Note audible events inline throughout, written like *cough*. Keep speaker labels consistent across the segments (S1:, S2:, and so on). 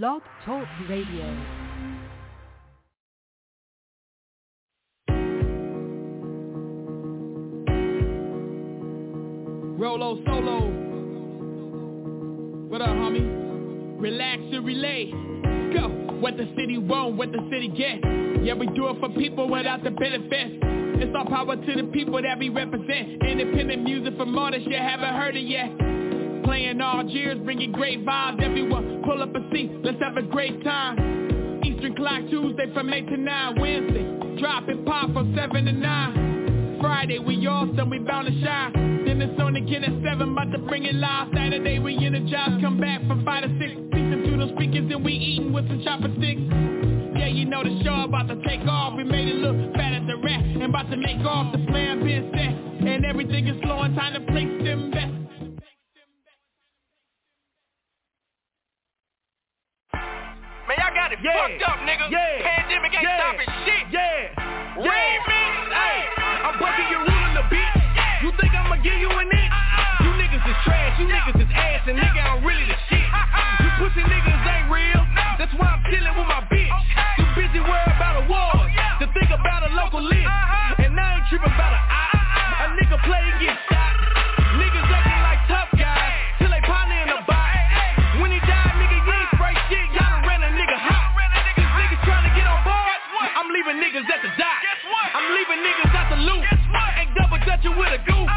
S1: Blog Talk Radio.
S2: Rolo solo. What up, homie? Relax and relay. Go. What the city want, what the city get. Yeah, we do it for people without the benefits. It's all power to the people that we represent. Independent music from artists you haven't heard it yet. Playing all years, bringing great vibes. Everyone, pull up a seat. Let's have a great time. Eastern Clock Tuesday from 8 to 9. Wednesday, drop it pop from 7 to 9. Friday, we awesome, we bound to shine. Then it's on again at 7, about to bring it live. Saturday, we energize, come back from 5 to 6. Speaking through the speakers and we eating with some chopsticks. Yeah, you know the show about to take off. We made it look fat at the rat and about to make off. The plan been set and everything is flowing. Time to place them best.
S3: Man, y'all got it
S4: Yeah.
S3: fucked up, nigga.
S4: Yeah.
S3: Pandemic ain't
S4: Yeah.
S3: stopping shit.
S4: Yeah. yeah.
S3: Remix.
S4: Hey, I'm breaking your rule in the beat. You think I'ma give you an inch? Uh-uh. You niggas is trash, you niggas is ass, and nigga, I'm really the shit. You pussy niggas ain't real. That's why I'm chilling with my bitch. You busy worried about awards oh, to think about a local list. Uh-huh. And I ain't tripping about. A I'm niggas at the loop. Ain't double dutching with a goose.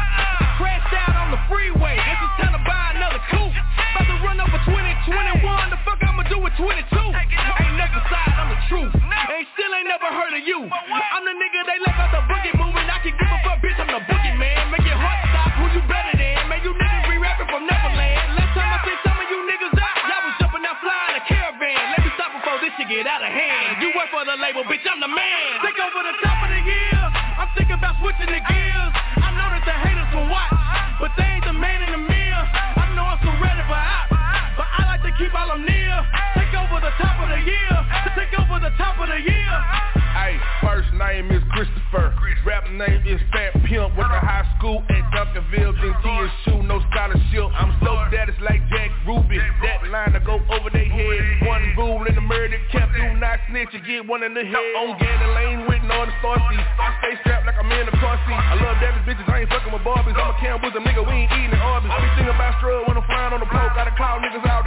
S4: Crashed out on the freeway. It's time to buy another coupe. About to run over 2021. The fuck I'ma do with 22? Ain't never side, I'm the truth. Ain't still ain't never heard of you. I'm the nigga they left out the boogie moving. I can give a fuck, bitch. I'm the boogie man. Make your heart stop. Who you better than? Man, you niggas be rapping from Neverland. Last time I seen some of you niggas out, y'all was jumping out flying a caravan. Let me stop before this shit get out of hand. You work for the label, bitch. I'm the man. Take over the top
S5: Rap name is Fat Pimp. Went to high school at Duncanville, then TSU, no scholarship. I'm so that it's like Jack Ruby. That line to go over their head. One rule in the murder, kept do not snitch, you get one in the head. On Gannon Lane with Northern Star Seat. I stay strapped like I'm in the car seat. I love Dallas bitches, I ain't fucking with Barbies. I'm a Cam Bosom nigga, we ain't eating at Arby's. Everything about strug when I'm flying on the poke. Gotta call niggas out,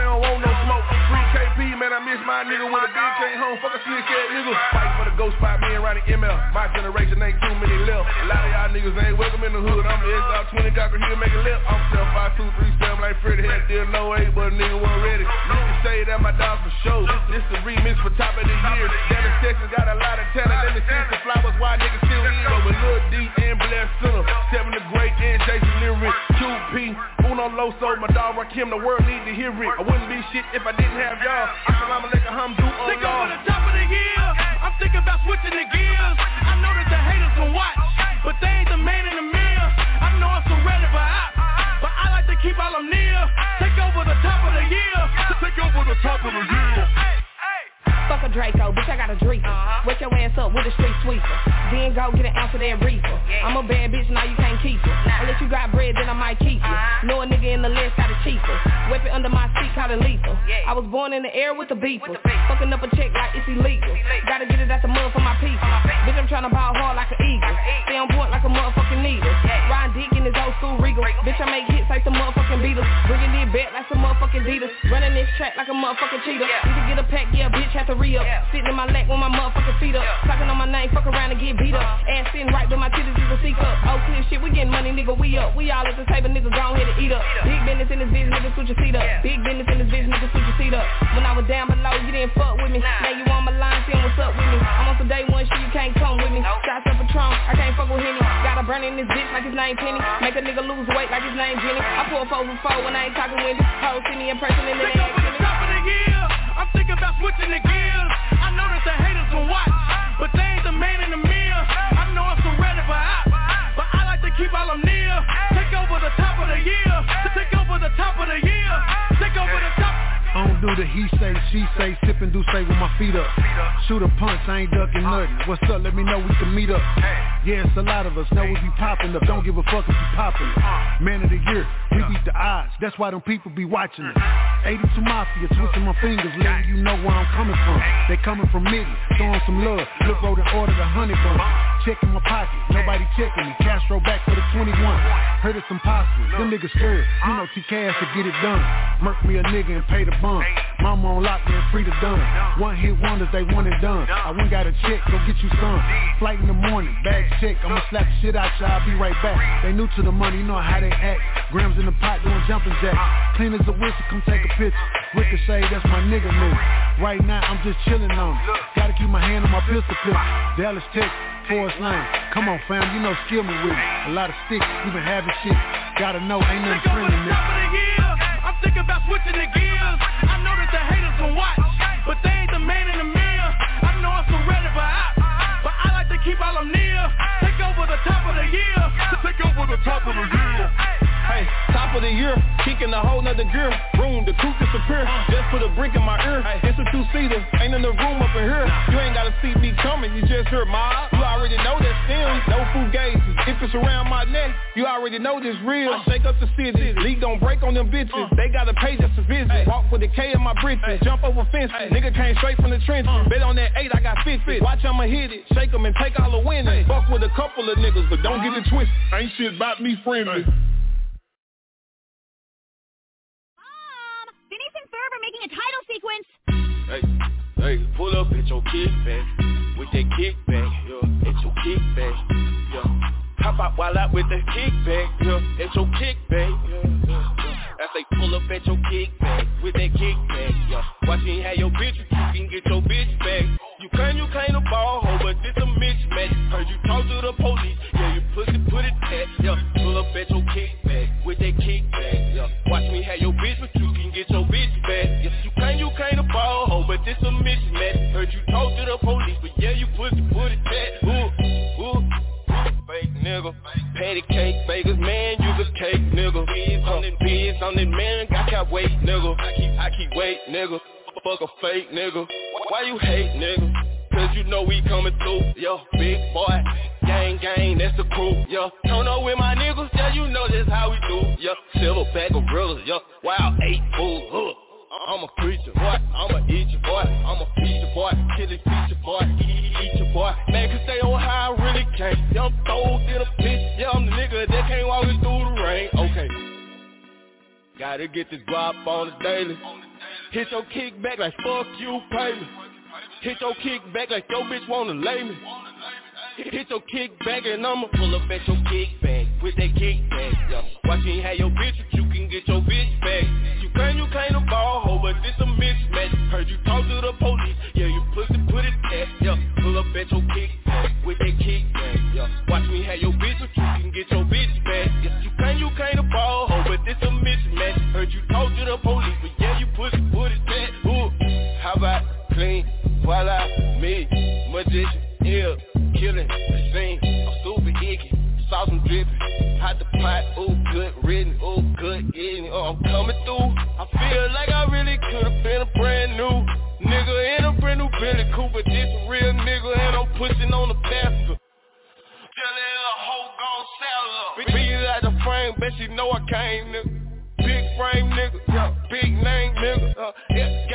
S5: my nigga with a big came home. Fuck a ass nigga. Fight for the ghost spot, me and Ronnie ML. My generation ain't too many left. A lot of y'all niggas ain't welcome in the hood. I'm the out 20 got here make a lip. I'm self 5237 like Freddie had still no A, but nigga wasn't ready. You can say that my dog for show. This the remix for top of the year. Dallas, Texas got a lot of talent. Let me see the flowers why niggas still here. With Lil D and Blair Center. Seven the Great and Jason Lyric. QP, Uno Loso, my dog Rakim. The world need to hear it. I wouldn't be shit if I didn't have y'all. Assalamu
S4: Take over
S5: Lord.
S4: the top of the year. I'm thinking about switching the gears. I know that the haters will watch, but they ain't the man in the mirror. I know I'm so ready for out, but I like to keep all them near. Take over the top of the year. Take over the top of the year.
S6: Fuck a Draco, bitch, I got a Draco. Uh-huh. Wake your ass up with a street sweeper. Then go get an ounce of that reefer. I'm a bad bitch, now you can't keep it. Unless you got bread, then I might keep you. Uh-huh. Know a nigga in the list got a cheaper. Weapon under my seat, call it lethal. I was born in the air with the beeper. Fucking up a check like it's illegal. Gotta get it out the mud for my people. Bitch, I'm tryna ball hard like an eagle. Stay on point like a motherfucking needle. Riding dick in his old school regal. Bitch, I make hits like the motherfucking Beatles. Bringing it back like some motherfucking Adidas. Running this track like a motherfucking cheetah. Need re-up. Sitting in my lap with my motherfucking feet up. Talking on my name, fuck around and get beat up. Ass sitting right but my titties is a C up Oh, clear shit, we getting money, nigga, we up. We all at the table, nigga, go ahead and eat up. Big business in this bitch, nigga, switch your seat up. Big business in this bitch, nigga, switch your seat up. When I was down below, you didn't fuck with me. Now you on my line, saying what's up with me. I'm on some day one shit, you can't come with me. Shots up Patron, I can't fuck with Henny. Got a burn in this bitch like his name Penny. Make a nigga lose weight like his name Jenny. I pull four for four when I ain't talking Wendy. Whole see me in person and they
S4: over I'm thinking about switching the gears. I know that the haters will watch, but they ain't the man in the
S7: do the he say, she say, sip and do say with my feet up. Shoot a punch, I ain't ducking nothing. What's up? Let me know we can meet up. Yeah, it's a lot of us. Know we be popping up. Don't give a fuck if you popping. Man of the year, we beat the odds. That's why them people be watching us. 82 Mafia, twisting my fingers, letting you know where I'm coming from. They coming from Mitty, throwing some love. Look, road and ordered a honey bun. Checking my pocket, nobody checking me. Castro back for the 21. Heard it's impossible, them niggas scared. You know TK has to get it done. Murk me a nigga and pay the bun. Mama on lock, man, free to done. One hit wonders, they want it done. I went got a check, go get you some. Flight in the morning, bag check. I'ma slap shit out y'all, I'll be right back. They new to the money, you know how they act. Grams in the pot doing jumping jacks. Clean as a whistle, come take a picture. Ricochet, that's my nigga nigga. Right now, I'm just chillin' on it. Gotta keep my hand on my pistol pistol. Dallas, Texas, Forest Lane. Come on, fam, you know, skill me with it. A lot of sticks, we been having shit. Gotta know, ain't nothing friendly, nigga.
S8: I'm thinking about switching the gears. I know that the haters can watch, but they ain't the man in the mirror. I know I'm surrounded by ops, but I like to keep all them near. Take over the top of the year. Take over the top of the year.
S9: Top of the year, kicking a whole nother gear. Room, the truth disappear. Just put a brick in my ear. It's a two-seater, ain't in the room up in here. You ain't gotta see me coming, you just heard my. You already know that stems, no fugazes. If it's around my neck, you already know this real. I shake up the city, league don't break on them bitches. They got a pay just to visit. Walk with the K in my britches, jump over fences. Nigga came straight from the trenches. Uh. Bet on that eight, I got fit fit. Watch I'ma hit it, shake 'em and take all the winnings. Fuck with a couple of niggas, but don't get it twisted. Ain't shit about me friendly.
S10: Making a title sequence.
S11: Hey, hey, pull up at your kickback with that kickback, yeah, at your kickback, yeah. Hop out while out with that kickback, yeah, at your kickback, yeah. I say pull up at your kickback with that kickback, yeah. Watch me have your bitch, you can get your bitch back. You claim you claim a ball hoe, but this a mismatch. Heard you talk to the police, yeah, you pussy put it back, yeah. Pull up at your kickback with that kickback, yeah. Watch me have your bitch, but you can get your bitch but this a mismatch. Heard you talk to the police, but yeah, you pussy put it back. Ooh, ooh fake nigga. Patty cake, Vegas, man, you the cake nigga. Bees on the bees on the man, got that weight nigga. I keep, I keep wait nigga. Fuck a fake nigga. Why you hate nigga? Cause you know we coming through, yo, big boy. Gang, gang, that's the crew, yo. Turn up with my niggas, yeah, you know this how we do, yo. Silverback gorillas, yo. Wild eight fools, huh. I'm a preacher, boy. I'm a eat boy. I'm a feature boy. Kill it, feature boy. Eat, your boy. Man, cause they on how I really can't. Yeah, I'm throwed in a bitch. Yeah, I'm the nigga that can't walk through the rain. Okay. Gotta get this drop on the daily. Hit your kick back like fuck you, pay me. Hit your kick back like your bitch wanna lay me. Hit your kick back and I'ma pull up at your kick back with that kickback. Yo. Watch me your bitch, but you can get your bitch know I came, nigga. Big frame nigga, yeah, big name nigga. Uh, yeah,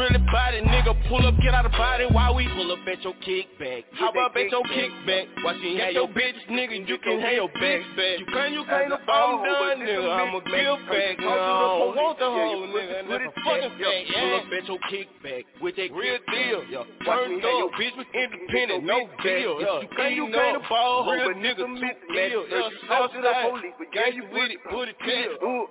S11: Really body, nigga. Pull up, get out of body while we pull up at your kickback. How about at your kickback? Watch you have your bitch, nigga, you can have your back. back. You can, you can't, I'm done, nigga. I'ma give back, nigga. I don't want the whole nigga, that's a fucking fact. Pull up at your kickback with that real deal. Turned up, bitch was independent, no deal. You can't, you can't ball, real nigga, too deal. Yeah, Southside, gang you with it, put it down.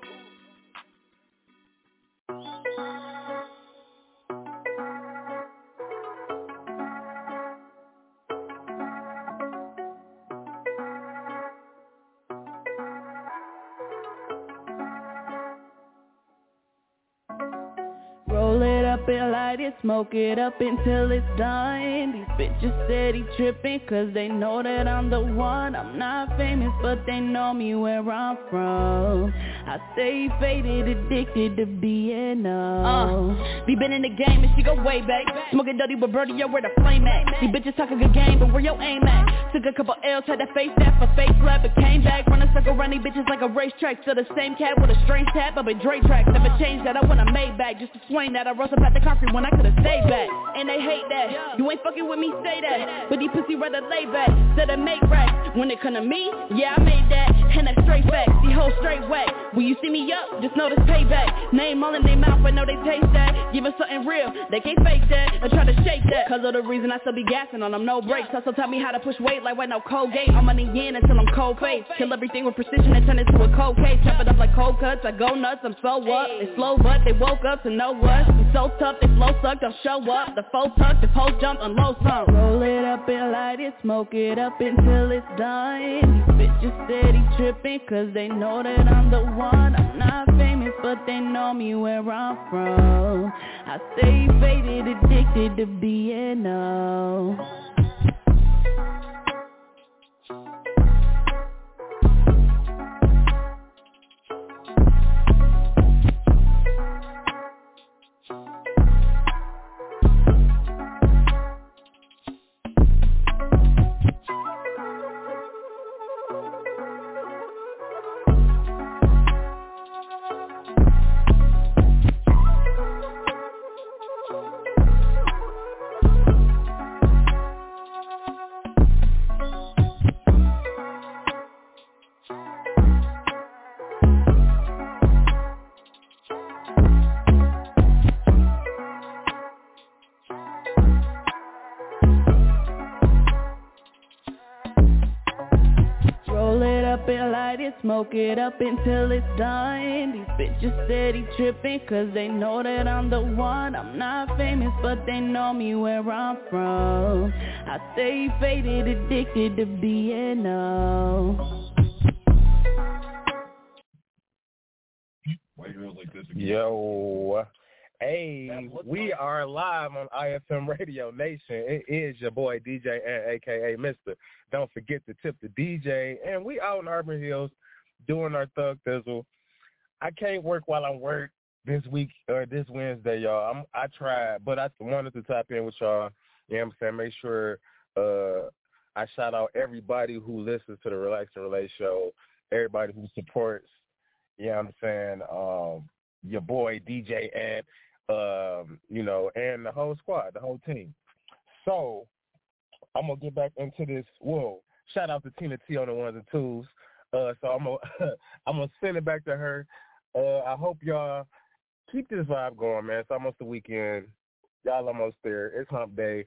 S12: And light it, smoke it up until it's done. These bitches steady tripping cause they know that I'm the one. I'm not famous but they know me where I'm from. I stay faded, addicted to being
S13: known. Uh, we been in the game and she go way back. Smoking dirty with Birdie, yo, where the flame at? These bitches talking good game, but where your aim at? Took a couple L's, had to face that for face slap, but came back. Run a circle around these bitches like a racetrack. Still the same cat with a strange tap, up in Dre tracks. Never changed that, I want a Maybach just to swing that. I rose up at the concrete when I could've stayed back. And they hate that. You ain't fucking with me, say that. But these pussy rather lay back. Said I make racks. When it come to me, yeah, I made that. And that's straight facts. The whole straight whack. When you see me up, just know this payback. Name all in their mouth, I know they taste that. Give us something real, they can't fake that. Or try to shake that. Cause of the reason I still be gassing on them, no brakes. Hustle tell me how to push weight like with no Colgate. I'm money in until I'm cold face. Kill everything with precision and turn it to a cold case. Chop it up like cold cuts, I go nuts, I'm so up. It's slow but they woke up to know what. I'm so tough, they flow suck, don't show up. The foe tuck, the pole jump, unload some.
S12: Roll it up and light it, smoke it up until it's done. These bitches steady tripping cause they know that I'm the one. I'm not famous but they know me where I'm from. I stay faded, addicted to being known. Thank you. Smoke it up until it's done. These bitches steady tripping cause they know that I'm the one. I'm not famous but they know me where I'm from. I stay faded, addicted to being known.
S14: Yo, hey, we are live on IFM Radio Nation. It is your boy DJ and aka Mister. Don't forget to tip the DJ, and we out in Auburn Hills doing our thug thizzle. I can't work while I'm work this week or this Wednesday, y'all. I'm I tried, but I wanted to tap in with y'all. You know what I'm saying? Make sure uh I shout out everybody who listens to the Relax and Relate show, everybody who supports, you know what I'm saying, um, your boy DJ and um, you know, and the whole squad, the whole team. So I'm gonna get back into this. Whoa! Shout out to Tina T on the ones and twos. Uh, so I'm gonna *laughs* I'm gonna send it back to her. Uh, I hope y'all keep this vibe going, man. It's almost the weekend. Y'all almost there. It's hump day.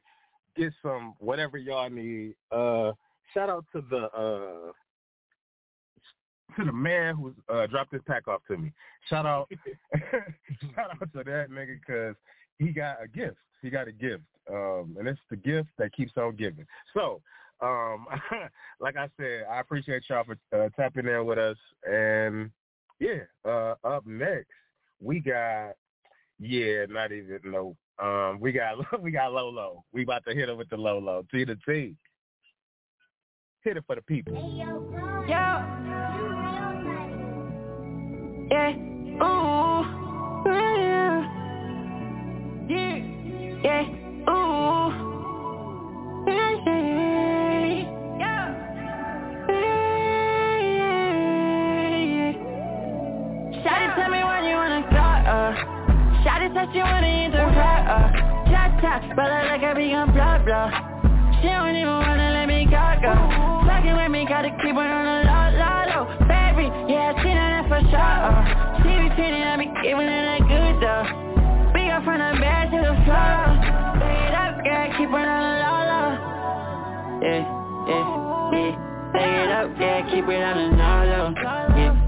S14: Get some whatever y'all need. Uh, shout out to the uh, to the man who uh, dropped this pack off to me. Shout out, *laughs* shout out to that nigga because he got a gift. He got a gift, um, and it's the gift that keeps on giving. So um, *laughs* like I said, I appreciate y'all for uh, tapping in with us. And yeah, uh, up next we got yeah, not even no. Um, we got *laughs* we got Lolo. We about to hit it with the Lolo. T to T. Hit it for the people.
S12: Yeah. Yeah. Ooh. Yeah. Yeah. Ooh. Cha, but I like her become blah blah. She don't even wanna let me go go. Fucking with me, gotta keep her on the low, low, low. Baby, yeah, I seen that for sure, She be tweeting, I be giving her that good though. We go from the bed to the floor. Bring it up, girl, keep her on the low, low. Yeah, yeah, yeah. Bang it up, yeah, keep it on the low, low.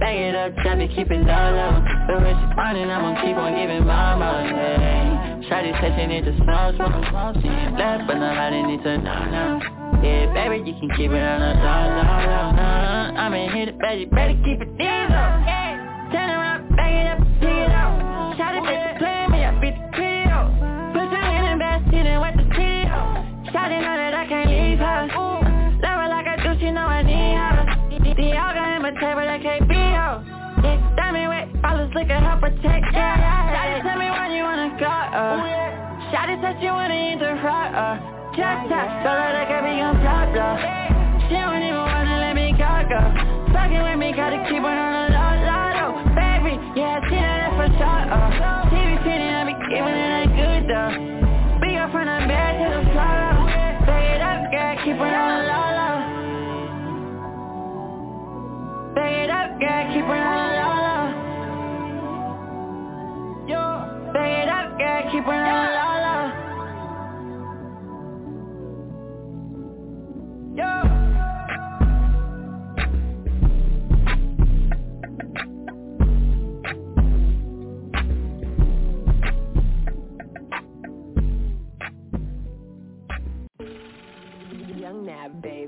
S12: Bang it up, try to keep it low, low. But when she running, I'm gonna keep on giving mama, yeah Shawty said she need to smile, smile Laugh, but nobody need to know, know Yeah, baby, you can keep it on the down, down, down, down I'm in here to baby, better keep it down yeah. Turn around, back it up, dig it out Shawty bitch play me, I beat the
S15: Clio Put her in the back seat and wet the Clio Shawty know that I can't leave her. look at her protector. Shawty tell me when you wanna go uh. Shawty said she wanna eat the raw uh. Drop top, so that I be on top blow She don't even wanna let me go go. Fucking with me, gotta keep it on the low, low, low. Baby, yeah, she know that for sure uh. be city, I be giving it a good though. We go from the bed to the floor. Bag it up, gotta keep it on the low, low. Bag it up, gotta keep it on the low.
S16: bad,
S4: babe.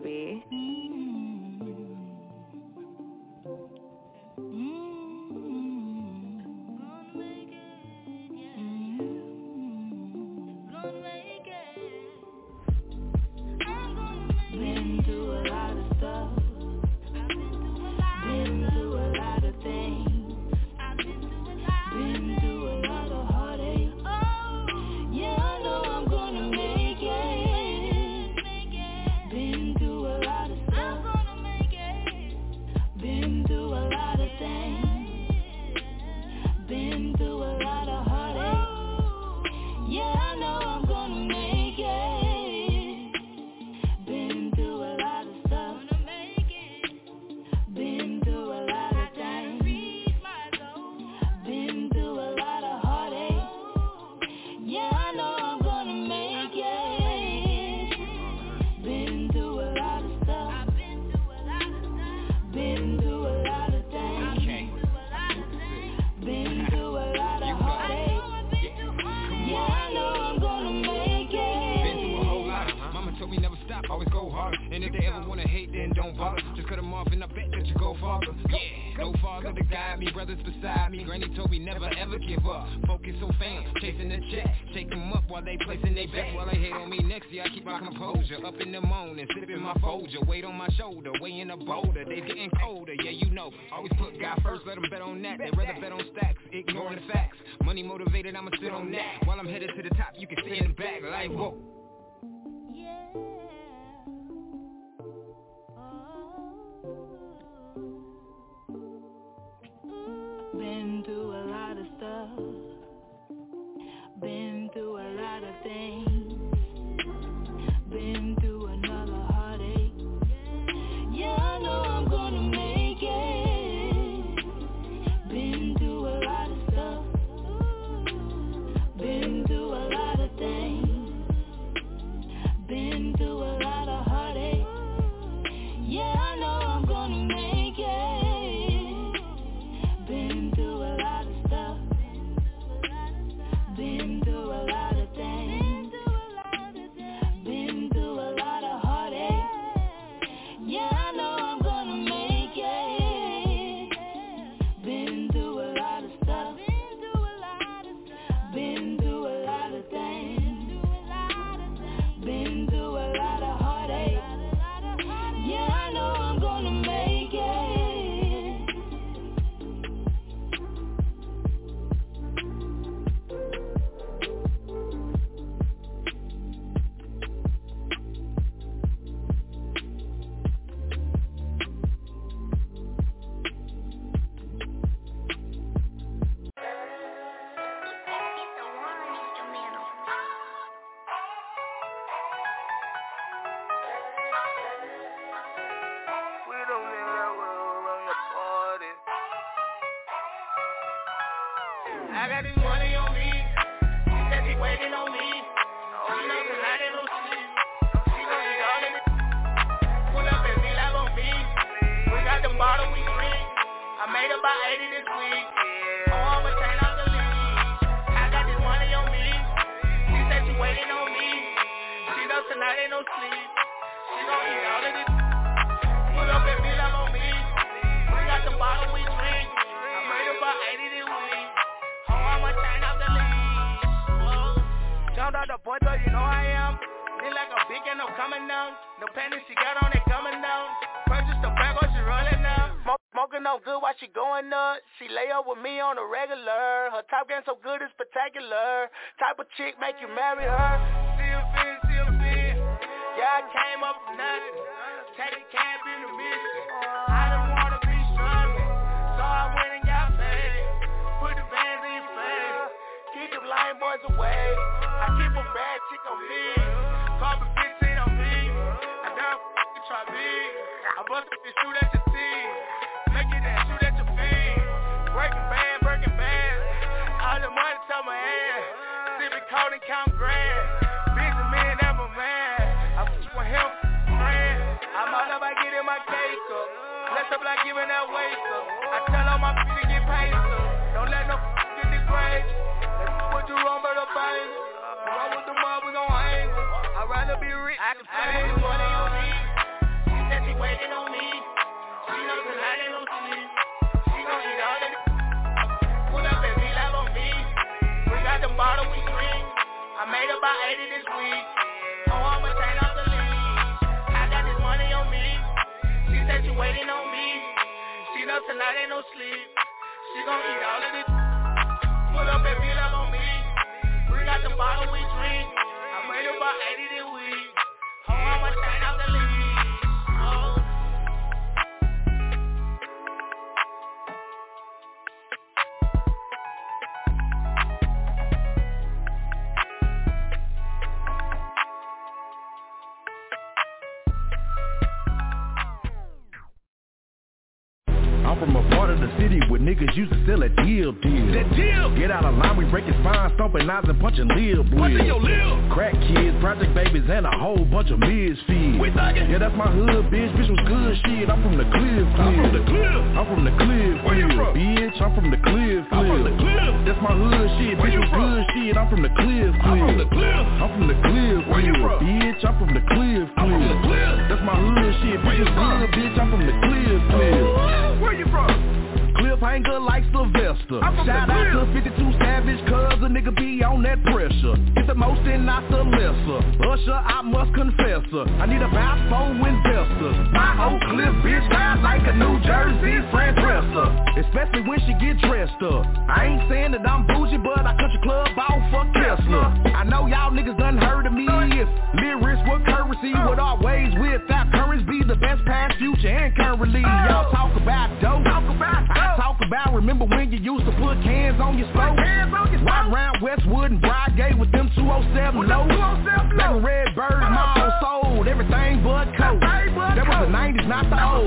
S4: Westwood and Bridegate with them 207 lows. Back when Red Bird Mall sold everything but coke. That was the 90s, not the O's.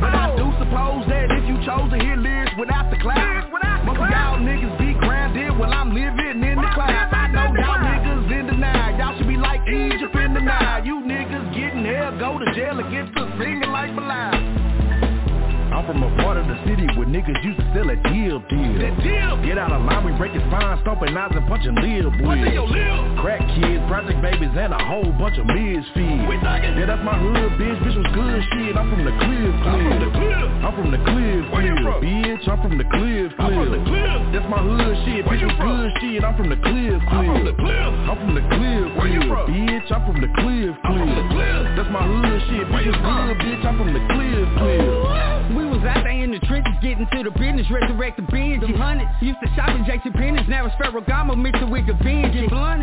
S4: But I do suppose that if you chose to hear lyrics without the clouds, most of y'all niggas be grounded while I'm living in the clouds. I know y'all niggas in denial. Y'all should be like Egypt in the Nile. You niggas getting hell, go to jail and get to singing like Bilal. I'm from a part of the city where niggas used to sell a deal deal.
S8: That deal.
S4: Get out of line, we break his stomping knives and punching lil boys.
S8: Punching your lil.
S4: Crack kids, project babies, and a whole bunch of misfits.
S8: We.
S4: Yeah, that's my hood, bitch. Bitch was good shit. I'm from the cliff, cliff.
S8: I'm from the cliff.
S4: I'm from the cliff,
S8: Where you from?
S4: Bitch, I'm from the cliff, cliff.
S8: I'm from the cliff.
S4: That's my hood shit. Bitch was good shit. I'm from the cliff, cliff.
S8: I'm from the cliff.
S4: I'm from the cliff,
S8: Where you from?
S4: Bitch, I'm from the cliff, cliff.
S8: I'm from the cliff.
S4: That's my hood shit. Bitch was good, bitch. I'm from the cliff, cliff.
S17: We was out there in the trenches getting to the business, resurrect the binge. hundreds used to shop in JC Penney's, now it's Ferragamo mixed with the binge.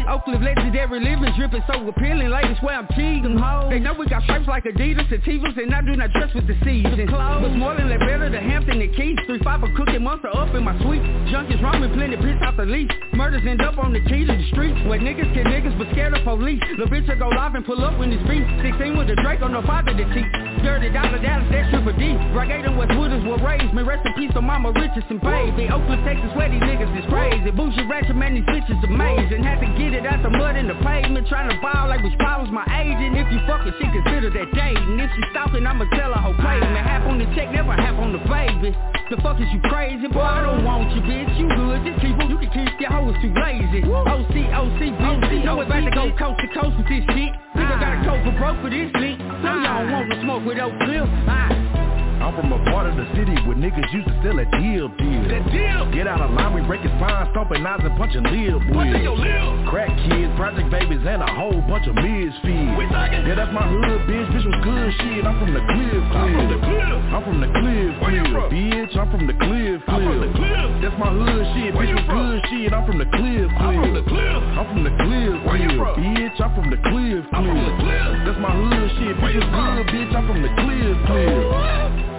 S17: Oak Cliff legendary living, dripping so appealing. Ladies swear I'm cheating. Hoes. They know we got stripes like Adidas, sativas, and I do not dress with the season. But more than that better, the Hampton and Keys. Three five a cookie monster up in my suite. Junkies ramen, plenty piss out the leaf. Murders end up on the key to the streets. Where niggas kill niggas but scared of police. The bitch will go live and pull up when it's beef. 16 with the Drake on the father the teeth. Dirty dollar Dallas, that's triple D. Brigade and Westwood is what raised me. Rest in peace to mama Richardson, baby. Oakland, Texas, where these niggas is crazy. Bougie ratchet, man, these bitches amazing. Had to get it out the mud in the pavement. Trying to ball like which was my agent. If you fucking, she consider that dating. If she stalking, I'ma tell her whole payment. Half on the check, never half on the baby. The fuck is you crazy? Boy, I don't want you, bitch. You good, just keep You can keep your hoes too lazy. OC, OC, bitch. Know it's about to go coast to coast with this shit. Nigga gotta go for broke for this leak. So y'all don't want to smoke with Oak Cliff. Ah.
S4: I'm
S18: from a part of the city where niggas used to sell a deal deal.
S4: That deal.
S18: Get out of line, we breaking spines, stomping eyes and punching lib
S4: wheels.
S18: Crack kids, project babies, and a whole bunch of
S4: misfits.
S18: Yeah, that's my hood, bitch. Bitch was good shit. I'm from the cliff, cliff.
S4: I'm from the cliff.
S18: I'm from the cliff, cliff. Bitch, I'm from the cliff, cliff. That's my hood shit.
S4: Where
S18: bitch was good shit. I'm from the cliff, cliff.
S4: I'm from the cliff.
S18: I'm
S4: Where. You from?
S18: Bitch, I'm from the cliff, cliff. That's my hood shit. Bitch was good, bitch. I'm from the cliff, cliff.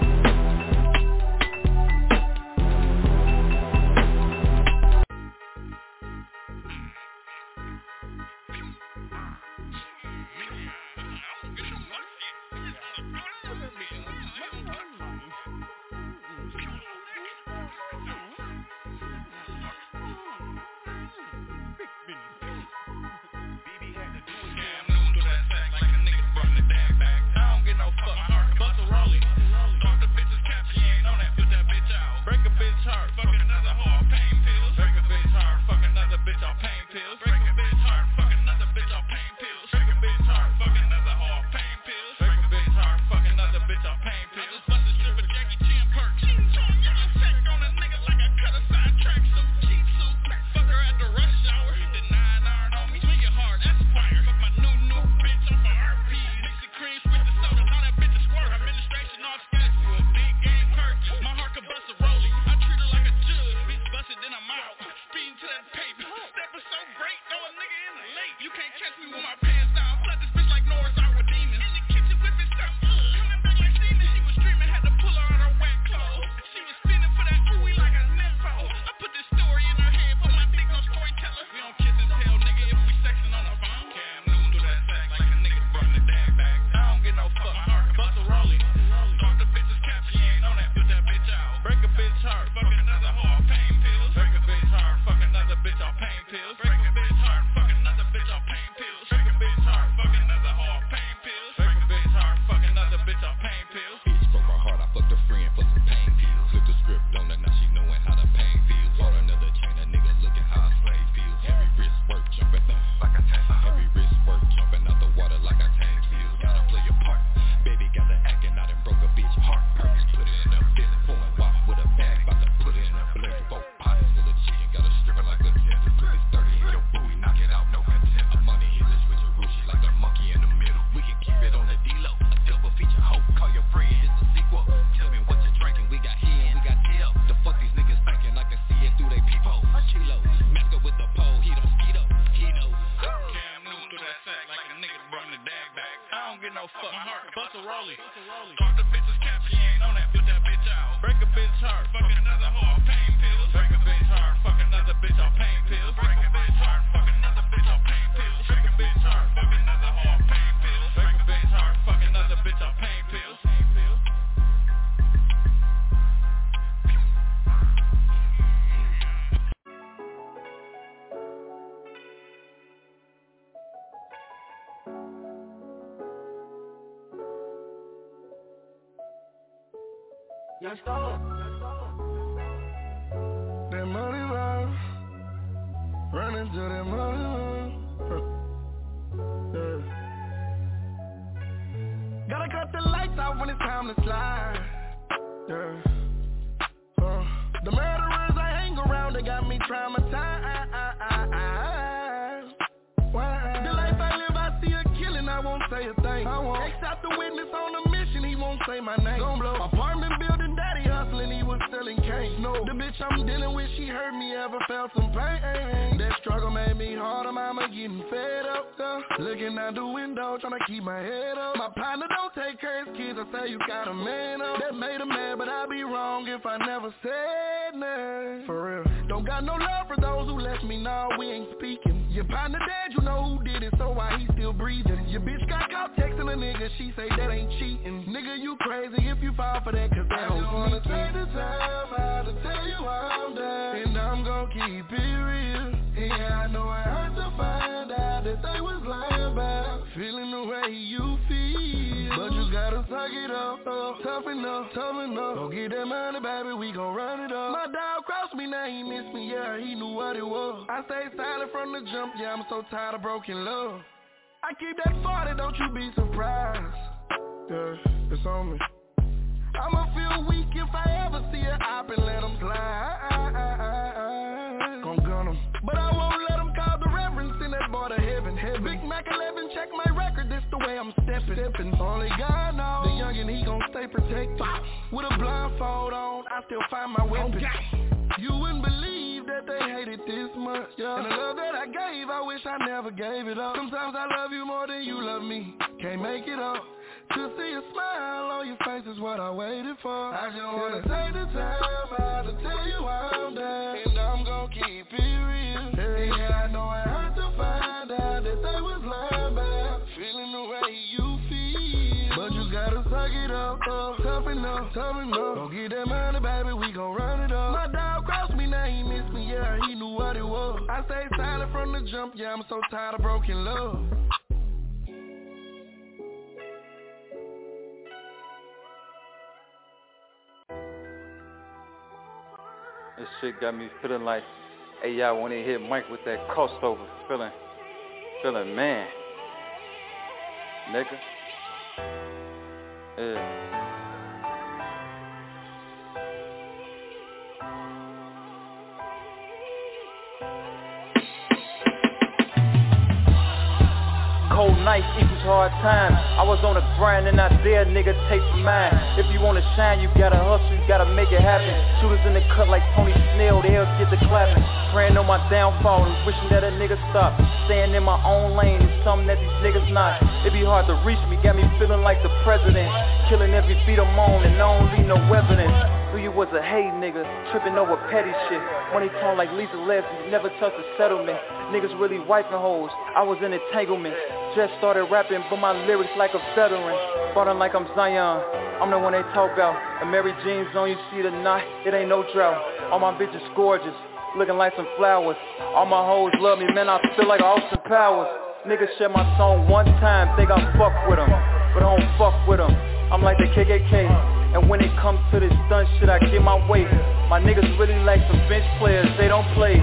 S19: let's. smoking love. I keep that 40, don't you be surprised. Yeah, it's on me. I'ma feel weak if I ever see an op and let them slide. Gon' gun them. But I won't let them call the reverend, send that boy to heaven. heaven. Big Mac 11, check my record, this the way I'm stepping. stepping. Only God knows. The youngin', he gon' stay protected. With a blindfold on, I still find my weapon. You wouldn't believe that they hated this much, yeah. And the love that I gave, I wish I never gave it up. Sometimes I love you more than you love me. Can't make it up. To see a smile on your face is what I waited for. I just wanna take the time out to tell you I'm down, and I'm gon' keep it real. Yeah, I know it hurt to find out that they was lying about feeling the way you feel. But you gotta suck it up, up, tough enough, tough enough. Don't get that money, baby, we gon' run it up. I stayed silent from the jump, yeah, I'm so tired of broken love.
S20: This shit got me feeling like, hey y'all when they hit Mike with that crossover, feeling, feeling man, nigga. Yeah. Cold nights equals hard times. I was on the grind and I dare nigga take mine. If you wanna shine, you gotta hustle, you gotta make it happen. Shooters in the cut like Tony Snell, they'll get the clapping. Praying on my downfall and wishing that a nigga stop. Staying in my own lane is something that these niggas not. It be hard to reach me, got me feeling like the president. Killing every beat I'm on and I don't leave no evidence. Knew you was a hate nigga, tripping over petty shit. Money tall like Lisa Leslie, never touched a settlement. Niggas really wiping holes, I was in entanglement. Just started rapping, but my lyrics like a veteran. Falling like I'm Zion, I'm the one they talk about. And Mary Jeans on you see the night, it ain't no drought. All my bitches gorgeous, looking like some flowers. All my hoes love me, man, I feel like Austin Powers. Niggas share my song one time, think I fuck with them. But I don't fuck with them, I'm like the KKK. And when it comes to this stunt shit, I get my weight. My niggas really like some bench players, they don't play.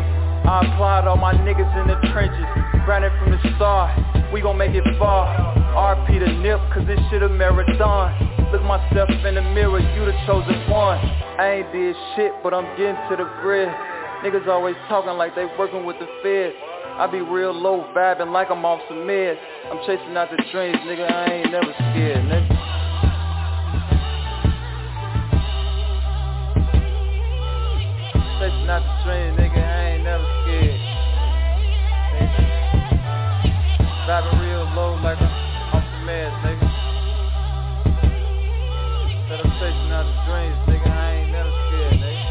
S20: I applied all my niggas in the trenches, grinding from the start. We gon' make it far. RP the nip, cause this shit a marathon. Look myself in the mirror, you the chosen one. I ain't did shit, but I'm getting to the bread. Niggas always talking like they working with the feds. I be real low vibing like I'm off some meds. I'm chasing out the dreams, nigga, I ain't never scared, nigga. Chasing out the dream, nigga, Real low like I'm off the meds, nigga. I'm chasing out the dreams, nigga, I ain't never scared, nigga.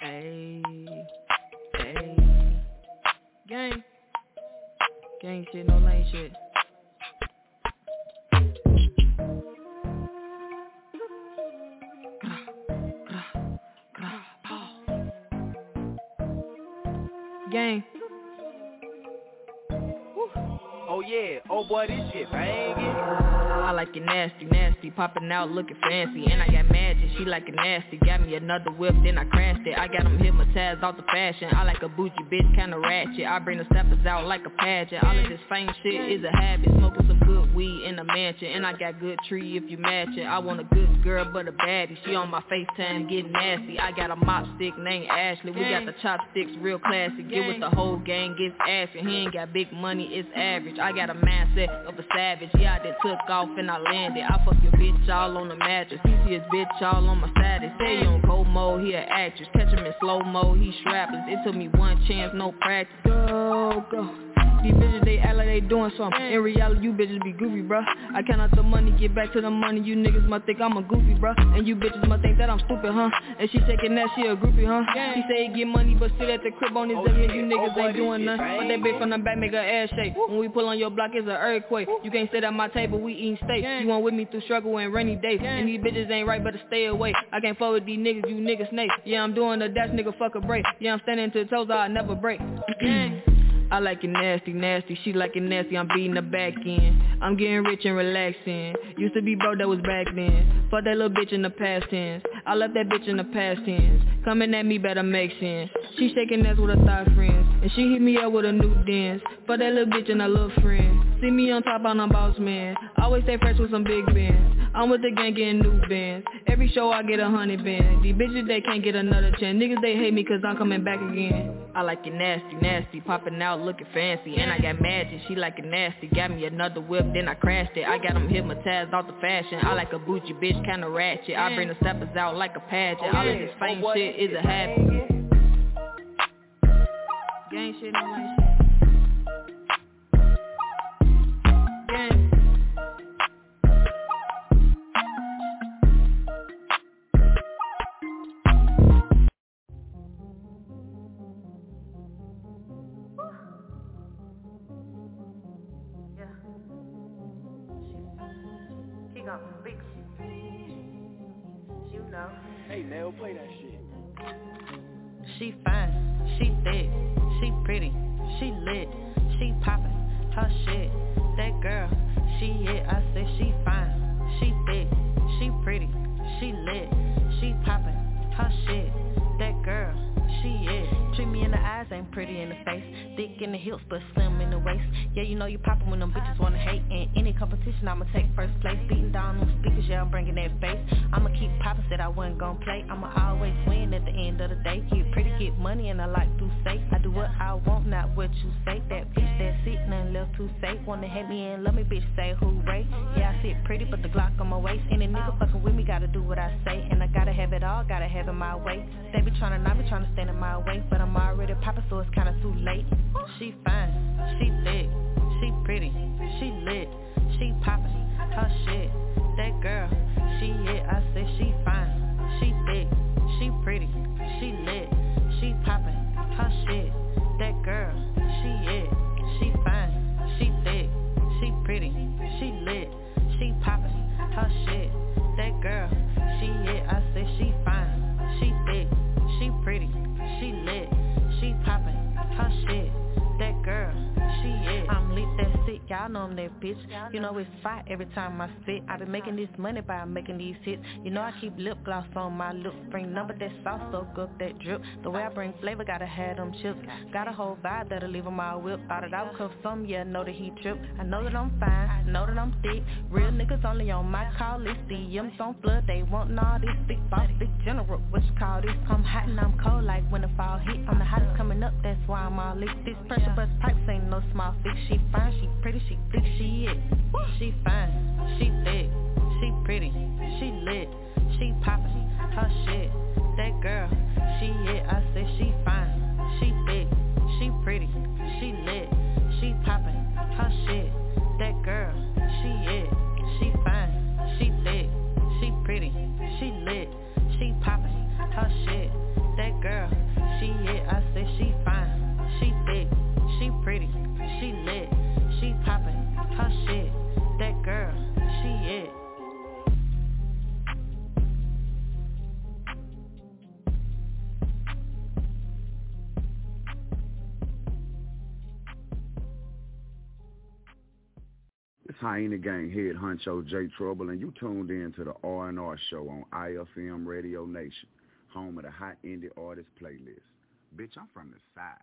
S6: Hey, hey, gang, gang shit, no lane shit.
S21: Boy, this shit banging.
S6: Like it nasty, nasty, popping out looking fancy And I got magic, she like it nasty. Got me another whip, then I crashed it. I got them hypnotized off the fashion. I like a bougie bitch, kinda ratchet. I bring the steppers out like a pageant. All of this fame shit is a habit. Smoking some good weed in a mansion. And I got good tree if you match it I want a good girl but a baddie. She on my FaceTime getting nasty. I got a mop stick named Ashley. We got the chopsticks real classy. Get with the whole gang, gets ashy. He ain't got big money, it's average. I got a mindset of a savage. Yeah, I took off and I landed. I fuck your bitch all on the mattress. He see his bitch all on my status Say on cold mode, he a actress. Catch him in slow mo, he strapless. It took me one chance, no practice. Go, go these bitches, they act like they doing something. In reality, you bitches be goofy, bruh. I count out the money, get back to the money. You niggas might think I'm a goofy, bruh. And you bitches might think that I'm stupid, huh? And she taking that, she a groupie, huh? She say he get money, but sit at the crib on his oh, yeah. You niggas oh, ain't doing nothing. But that bitch from the back make her ass shake. When we pull on your block, it's an earthquake. You can't sit at my table, we eating steak. You want with me through struggle and rainy days. And these bitches ain't right, better stay away. I can't fuck with these niggas, you niggas snake Yeah, I'm doing the dash nigga fuck a break. Yeah, I'm standing to the toes, I'll never break *clears throat* I like it nasty, nasty. She like it nasty. I'm beating the back end. I'm getting rich and relaxing. Used to be broke, that was back then. Fuck that little bitch in the past tense. I left that bitch in the past tense. Coming at me better make sense. She shaking ass with her thigh friends. And she hit me up with a new dance. Fuck that little bitch and her little friend. See me on top, I'm a boss man. Always stay fresh with some big bands. I'm with the gang getting new bands. Every show I get a hundred bands. These bitches they can't get another chance. Niggas they hate me cause I'm coming back again. I like it nasty, nasty, popping out looking fancy. And I got magic, she like it nasty. Got me another whip, then I crashed it. I got them hypnotized off the fashion. I like a bougie bitch, kinda ratchet. I bring the steppers out like a pageant. All of this fame shit is a habit. Gang shit, no like shit.
S21: Hey, Nell, play that shit.
S22: She fine, she thick, she pretty, she lit, she poppin', her shit. That girl, she it. I said she fine, she thick, she pretty, she lit, she poppin', her shit. That girl, she it. Treat me in the eyes, ain't pretty in the face. Thick in the hips, but slim in the waist. Yeah, you know you poppin' when them bitches wanna hate. In any competition, I'ma take first place. Beating down them speakers, yeah, I'm bringing that bass. I'ma keep poppin', said I wasn't gon' play. I'ma always win at the end of the day. Get pretty, get money, and I like to say. I do what I want, not what you say. That bitch, that's it, nothing left to say. Wanna hate me and love me, bitch, say hooray. Yeah, I sit pretty, but the Glock on my waist. Any nigga fuckin' with me, gotta do what I say. And I gotta have it all, gotta have it my way. They be tryna, not be tryna stand in my way. But I'm already poppin', so it's kinda too late. She fine, she thick, she pretty, she lit, she poppin', her shit. That girl, she it, I said she fine, she thick, she pretty, she lit, she poppin', her shit. That girl, she it, she fine, she thick, she pretty, she lit, she poppin', her shit. That girl, she it, I y'all know I'm that bitch. You know it's fight every time I spit. I been making this money by making these hits. You know I keep lip gloss on my lips. Bring number that sauce, soak up that drip. The way I bring flavor, gotta have them chips. Got a whole vibe that'll leave 'em my whip. Thought it out, cuff some, yeah, know that he trip. I know that I'm fine, I know that I'm thick. Real niggas only on my call list. DMs on flood, they want all this big boss, big general. What you call this? I'm hot and I'm cold like when the fall hit. I'm the hottest coming up, that's why I'm all lit. This pressure bust pipes ain't no small fix. She fine, she pretty, she thick, she it. She fine, she thick, she pretty, she lit, she poppin', her shit. That girl, she it. I said she fine, she thick, she pretty, she lit, she poppin', her shit.
S23: Hyena Gang head honcho Jay Truble, and you tuned in to the R&R show on IFM Radio Nation, home of the hot indie artist playlist. Bitch, I'm from the side.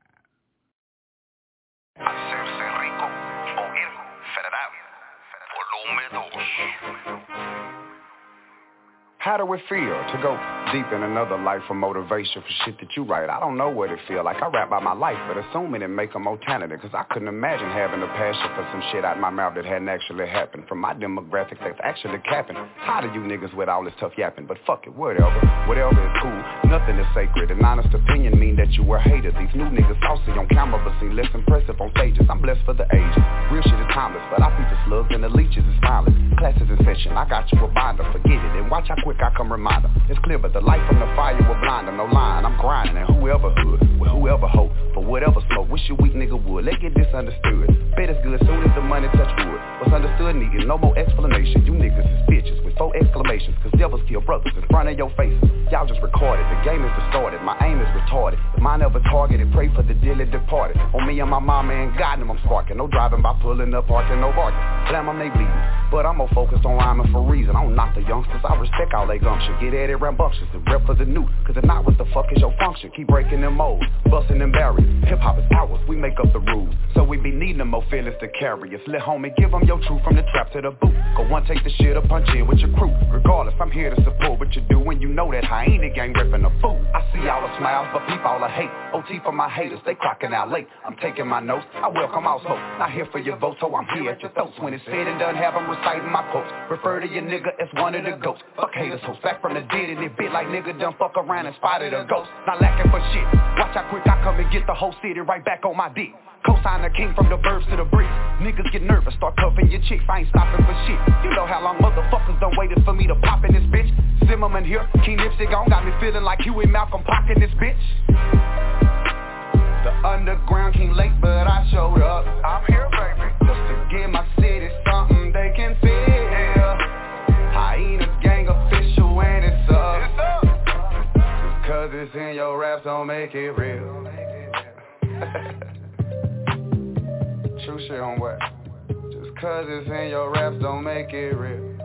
S23: How do it feel to go deep in another life for motivation for shit that you write? I don't know what it feel like. I rap about my life, but assuming it make 'em more cause I couldn't imagine having a passion for some shit out my mouth that hadn't actually happened. From my demographic that's actually capping. Tired of you niggas with all this tough yapping, but fuck it, whatever. Whatever is cool, nothing is sacred. An honest opinion mean that you were hated. These new niggas saucy on camera, but seem less impressive on stages. I'm blessed for the age. Real shit is timeless, but I feature slugs and the leeches is violent. Classes in session, I got you a binder, forget it, and watch how quick I come reminder. It's clear, but the light from the fire will blind them. No line, I'm grinding, and whoever hood, with whoever hope, for whatever smoke, wish you weak nigga would. Let get this understood. Bet it's good as soon as the money touch wood. What's understood needed, no more explanation. You niggas is bitches with four exclamations. Cause devils kill brothers in front of your faces. Y'all just recorded, the game is distorted. My aim is retarded. If mine ever targeted, pray for the dearly departed. On me and my mama and God, them I'm sparking. No driving by pulling up, parking, no barking. Blam, I'm they bleeding. But I'm more focused on rhyming for reason. I don't knock the youngsters, I respect all they gumption. Get at it rambunctious and rep for the new. Cause if not, what the fuck is your function? Keep breaking them molds, busting them barriers. Hip hop is ours, we make up the rules. So we be needing them more feelings to carry us. Let homie give them your truth from the trap to the boot. Go one, take the shit up, punch in with your crew. Regardless, I'm here to support what you do when you know that hyena gang ripping a fool. I see all the smiles, but peep all the hate. OT for my haters, they clocking out late. I'm taking my notes, I welcome all smoke. Not here for your vote, so I'm here at your throats. When it's said and done, have them reciting my quotes. Refer to your nigga as one of the ghosts. Fuck haters, hoes back from the dead and it bit like nigga done fuck around and spotted a ghost. Not lacking for shit. Watch how quick I come and get the whole city right back on my dick. Cosign the king from the verbs to the bricks. Niggas get nervous, start cuffing your chicks. I ain't stopping for shit. You know how long motherfuckers done waited for me to pop in this bitch. Zimmerman here, King Lipstick gone got me feeling like Huey Malcolm in this bitch. The underground came late, but I showed up. I'm here, baby. Just to give my It's in your raps don't make it real. *laughs* True shit on what? Just cause it's in your raps don't make it real.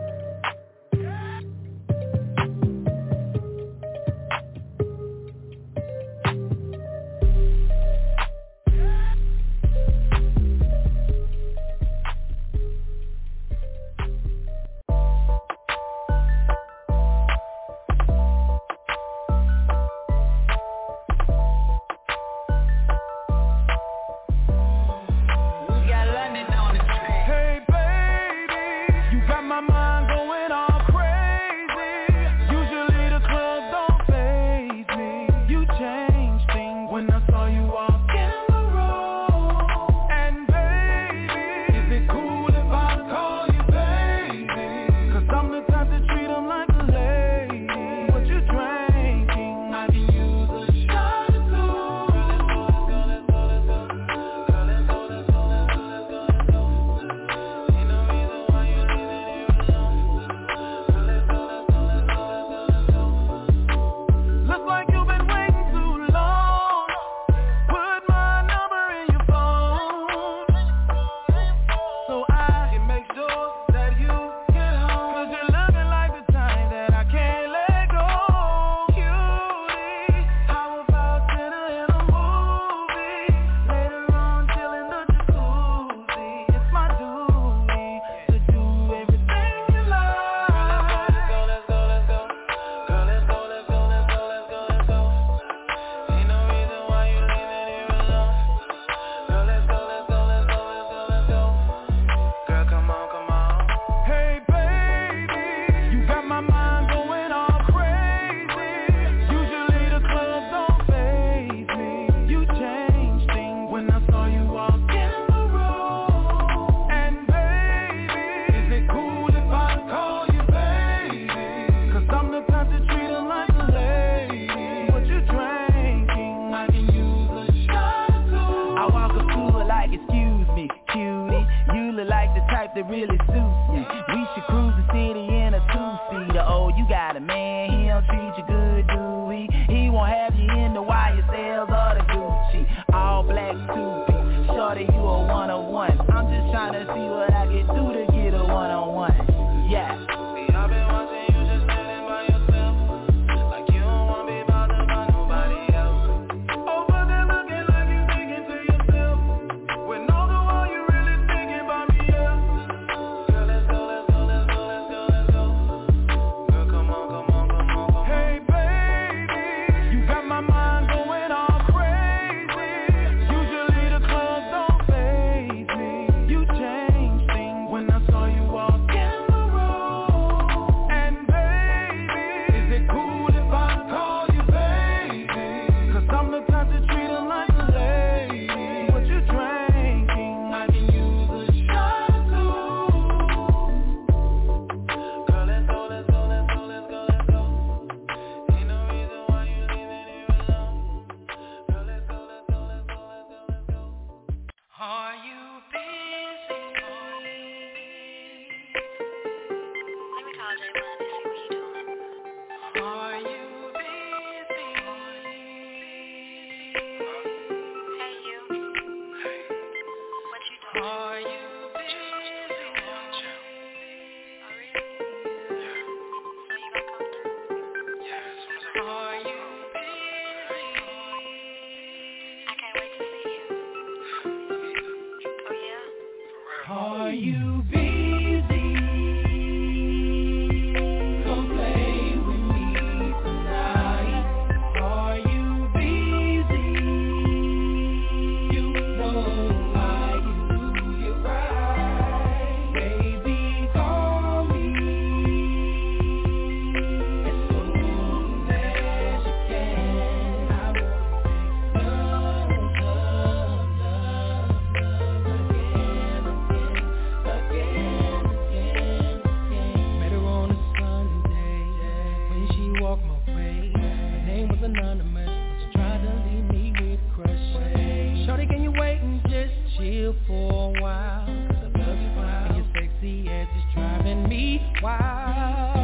S23: break and just chill for a while. Cause I love you, while. You're sexy as it's driving me wild.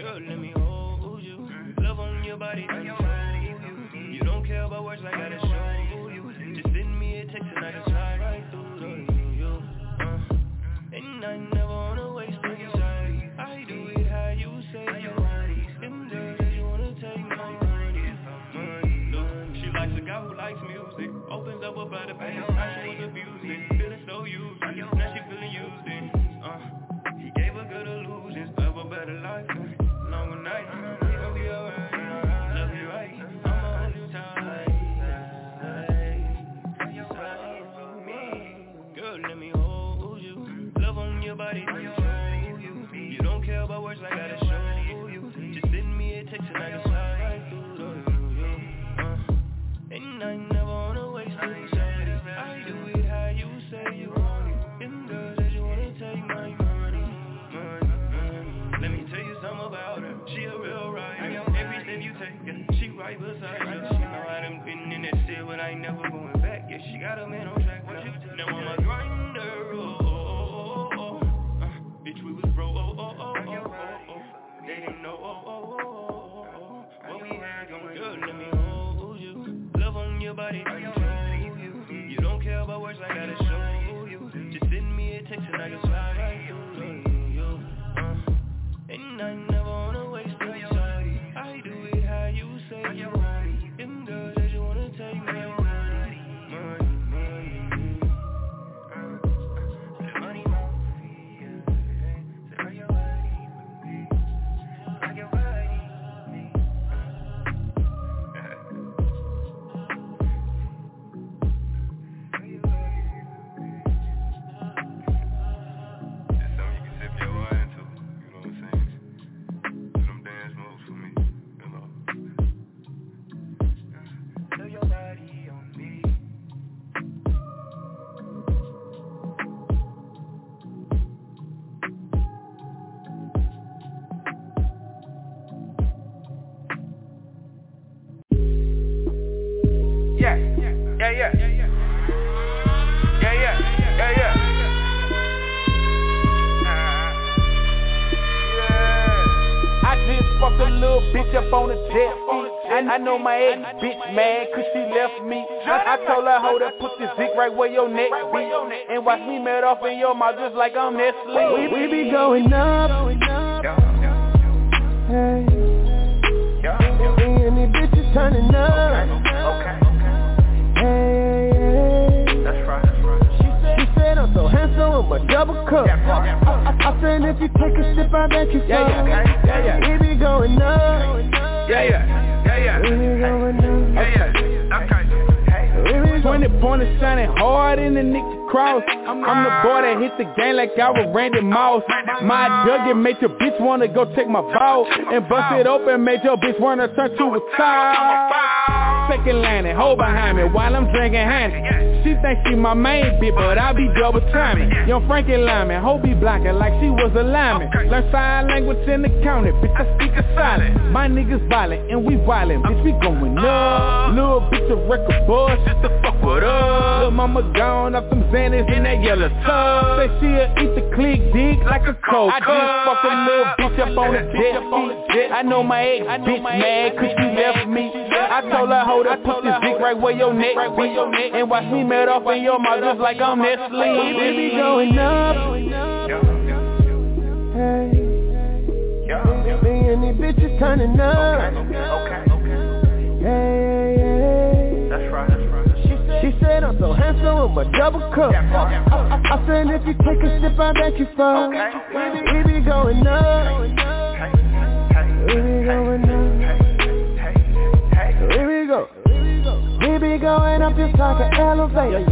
S23: Girl, let me hold you. Love on your body, let me hold you. You don't care about words
S19: like
S24: I gotta show you. Just send me a text and I can slide right through to you. Uh. And I never wanna waste any time. I do it how you say you want
S5: it. You wanna take my money.
S2: Look, she likes a guy who likes music. Opens up about the past. Up on a jet I, I know my ex bitch mad cause she left me. I, I told her, hold up, put this dick right where your neck be. And watch me melt off in your mouth just like I'm Nestle.
S16: We, we be going up. Hey. Me and these bitches turning handsome double cup. I, said if you take a sip, I bet you
S2: Yeah, yeah, yeah, yeah.
S16: We be going up.
S5: Yeah, yeah, yeah, yeah.
S16: We be going up.
S5: Yeah, yeah. Okay.
S2: 20 pointers shining hard in the Nick cross. I'm the boy that hit the game like I was Randy Moss. My Dougie made your bitch wanna go take my ball and bust it open, made your bitch wanna turn to a tie. Second landing, hold behind me while I'm drinking honey. She think she my main bitch, but I be double timing. Young Frankie Lymon, hoe be blocking like she was a lineman. Learn sign language in the county, bitch I speak a silent. My niggas violent and we violent, bitch we going up. Little bitch a record buzz, just to fuck with us. Lil' mama gone off them Xannies in that yellow tub. Say she'll eat the click dick like a coke. I just fucked a little bitch up on the jet. I know my ex bitch mad cause she left me. I told her hold up, put this dick right where your neck be. And watch me melt off in your mouth just like I'm Nestle.
S16: We be going up. Hey. Me and these bitches turning up.
S5: That's right, that's right.
S16: She said I'm so handsome with my double cup. I, I, I said if you take a sip, I bet you fuck. We be, we be going up. We be going up. Going up just like an elevator.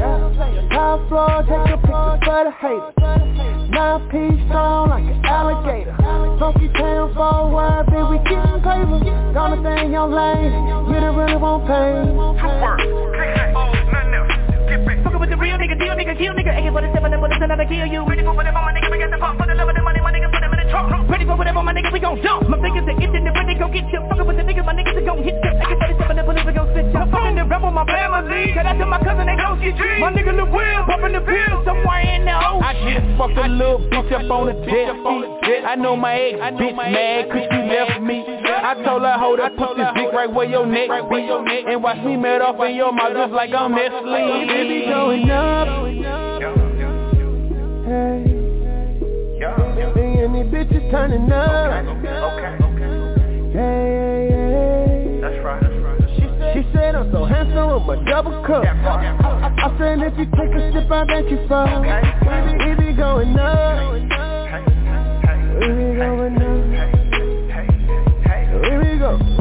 S16: Top floor, take a picture for the haters. Nine piece strong like an alligator. Funky town for a while, then we getting paper. Gonna in your lane, you don't really want pain.
S5: Fuckin' with the real nigga, deal nigga, kill nigga AK for the seven and for the seven, I kill you Ready for whatever, my nigga, we got the pump For the love of the money, my nigga, put them in the trunk Ready for whatever, my nigga, we gon' jump My fingers are itching, they ready, gon' get you Fuckin' with the niggas, my niggas are gon' hit you gon' spit you I'm fucking the rebel, my family Shout out to my cousin, they gon' see G My nigga Lil Will, poppin' the pills Somewhere in the ocean
S2: I just fucked a little bitch up on the jet. I know my ex bitch mad cause she left me. I told her hold up, put this dick right where your neck be. And watch me melt off in your mouth just like I'm Nestle.
S16: We be going up. Hey. Me and these bitches turning up. Hey, hey, hey.
S5: That's that's right.
S16: She said I'm so handsome with my double cup. I, I, I said if you take a sip, I bet you fuck. We be, we be going up. We be going up. Here we go.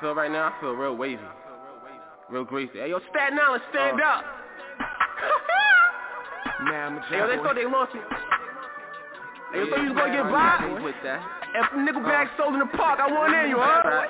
S11: Feel right now? I feel real wavy. Real greasy. Hey, yo, Staten Island, stand oh. up. *laughs*
S3: Nah, I'm a
S11: Hey, yo, they thought they lost me. Hey, you thought you was gonna get by?
S3: With that.
S11: If Nickelback oh. sold in the park, I want in you, huh? Oh.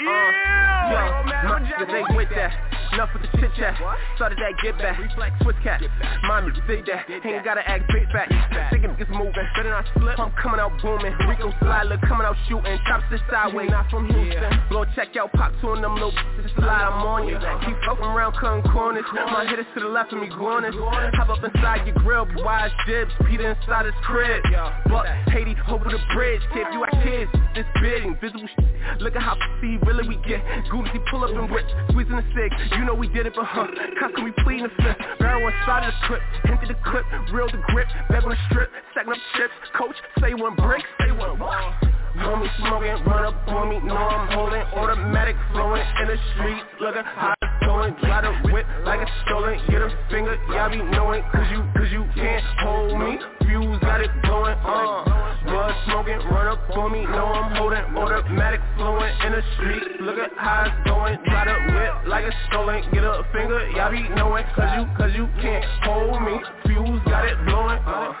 S3: Yeah.
S11: Yo, my niggas ain't with that. Enough with the chit chat. Started that get back. Swiss cat. Mommy big that. Ain't gotta act big fat. Thinking niggas moving. Better not slip. I'm coming out booming. Rico slide, look coming out shooting. Chops this sideways. Not from Houston. Blow check out, pop two of them little bitches slide. I'm on you. Keep floating around, cutting corners. My hitters to the left of me, groaners. Hop up inside your grill, wise jibs. Peter inside his crib. Buck, Haiti, over the bridge. Kid, you our kids. This big, invisible shit. Look at how see really we get. He pull up and whip. Squeezing the stick. You know we did it. How can we plead in the fifth? Barrel inside of the clip. Empty the clip. Real the grip. Bag on the strip. Stacking up chips. Coach, say one brick. Say one wall. Homie smoking, run up on me, know I'm holding Automatic flowing in the street, looking hot going Try to whip like it's stolen, get a finger, y'all be knowing Cause you, cause you can't hold me, fuse got it blowing, uh. Blood smoking, run up on me, know I'm holding Automatic flowing in the street, Look at how it's going Try to whip like it's stolen, get a finger, y'all be knowing Cause you, cause you can't hold me, fuse got it blowing, uh.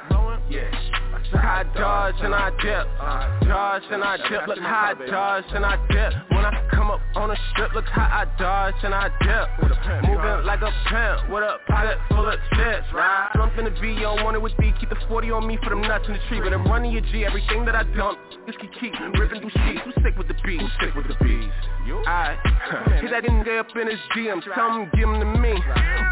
S11: Yeah I dodge and I dip. Dodge and I dip. Look how I dodge and I dip. When I come up on the strip Look how I dodge and I dip. Moving like a pimp With a pocket full of chips Right. Something to be on wanted with D Keep the 40 on me for them nuts in the tree. But I'm running your G Everything that I dump. This can keep ripping through sheets. Who's sick with the beat? Who's sick with the bees? Alright Hit *laughs* that nigga up in his DM Tell him give him to me.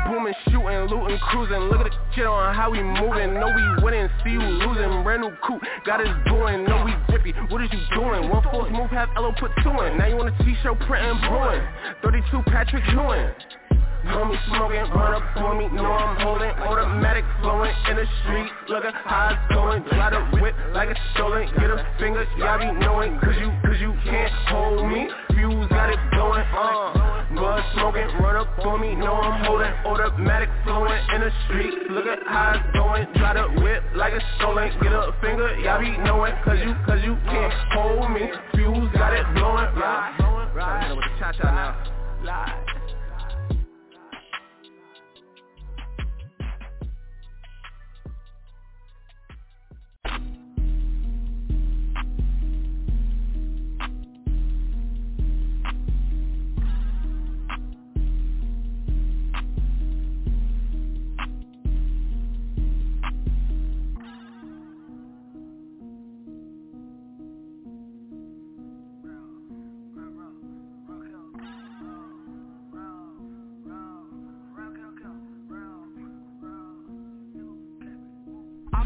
S11: Booming, shooting, looting, cruising. Look at the shit on how we moving. Know we winning, see you losing. Brand new coupe, got his doing Know we whippy, what is you doing? One force move, have LO put two in. Now you want a t-shirt printing brewing. 32 Patrick Ewing Homie smoking, run up on me, know I'm holding Automatic flowing in the street, looking how it's going. Try to whip like it's stolen, get a finger, y'all be knowing Cause you, cause you can't hold me, fuse got it blowing, uh. Blood smoking, run up on me, know I'm holding Automatic flowing in the street, look at how it's going. Try to whip like it's stolen, get a finger, y'all be knowing Cause you, cause you can't hold me, fuse got it blowing, right, right, with the cha-cha now, live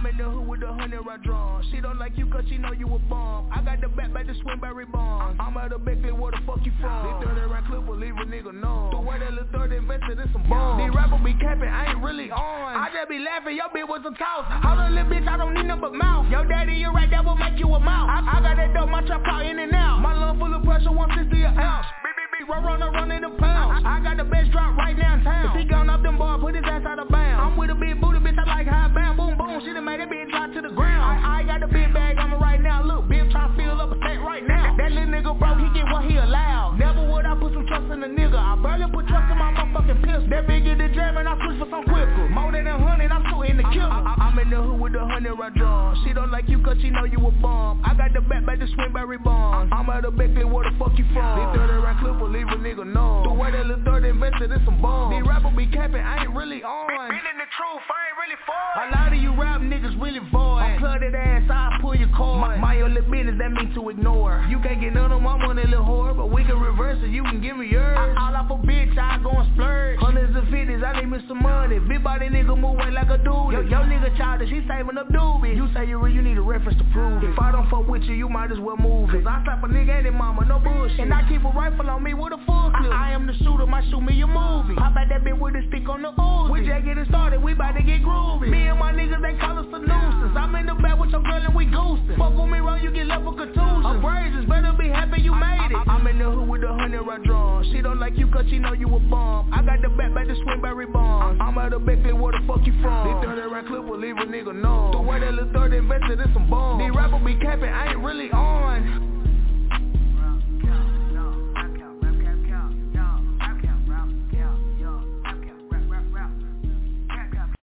S3: I'm in the hood with the hundred round drum. She don't like you cause she know you a bomb. I got the back by the Swinberry bomb. I'm out of Beckley, where the fuck you from? They throw 30 round clip will leave a nigga numb. The way that little 30 invested in some bombs. These rappers be capping, I ain't really on. I just be laughing, your bitch was a toss. Hold on, little bitch, I don't need no but mouth. Yo daddy, you right, that will make you a mouth. I, I got that dope, my trap out in and out. My lung full of pressure, 160 an ounce. Run, run, run in the pound. I, I got the best drop right That big get the and I switch for some quicker. More than a hundred, I'm shooting the killer. I, I, I'm in the hood with the hundred round drum. She don't like you cause she know you a bum. I got the back by the Swinberry bomb. I'm out of Beckley, where the fuck you from? They 30 round clip will leave a nigga numb. The way that little 30 invested in some bombs. These rappers be capping, I ain't really on. Been in the truth, I ain't really for. A lot of you rap niggas really void. I'm flooded ass, I pull your cord. My, my only business, that means to ignore. You can't get none of my money, little whore, but we can reverse it, you can give me yours. I, all off a bitch, I go and splurge. Hundreds and fifties, I need me some money. Big body nigga move weight like a dude. Yo, yo nigga childish, he saving up doobies. You say you real, you need a reference to prove it. If I don't fuck with you, you might as well move it. Cause I slap a nigga and his mama, no bullshit. And I keep a rifle on me with a full clip. I, I am the shooter, might shoot me a movie. Pop out that bitch with a stick on the Uzi. We just getting started, we bout to get groovy. Me and my niggas, they call us the nuisance. I'm in the back with your girl and we goosing. Fuck with me wrong, you get left with contusions. Abrasions, better be happy you made it. I, am in the hood with the hundred round drum. She don't like you cause she know you a. I got the back by the Swinberry bomb. I'm out of Beckley, where the fuck you from? They third round clip will leave a nigga numb. The way that little third invested in some bomb. These rappers be capping, I ain't really on.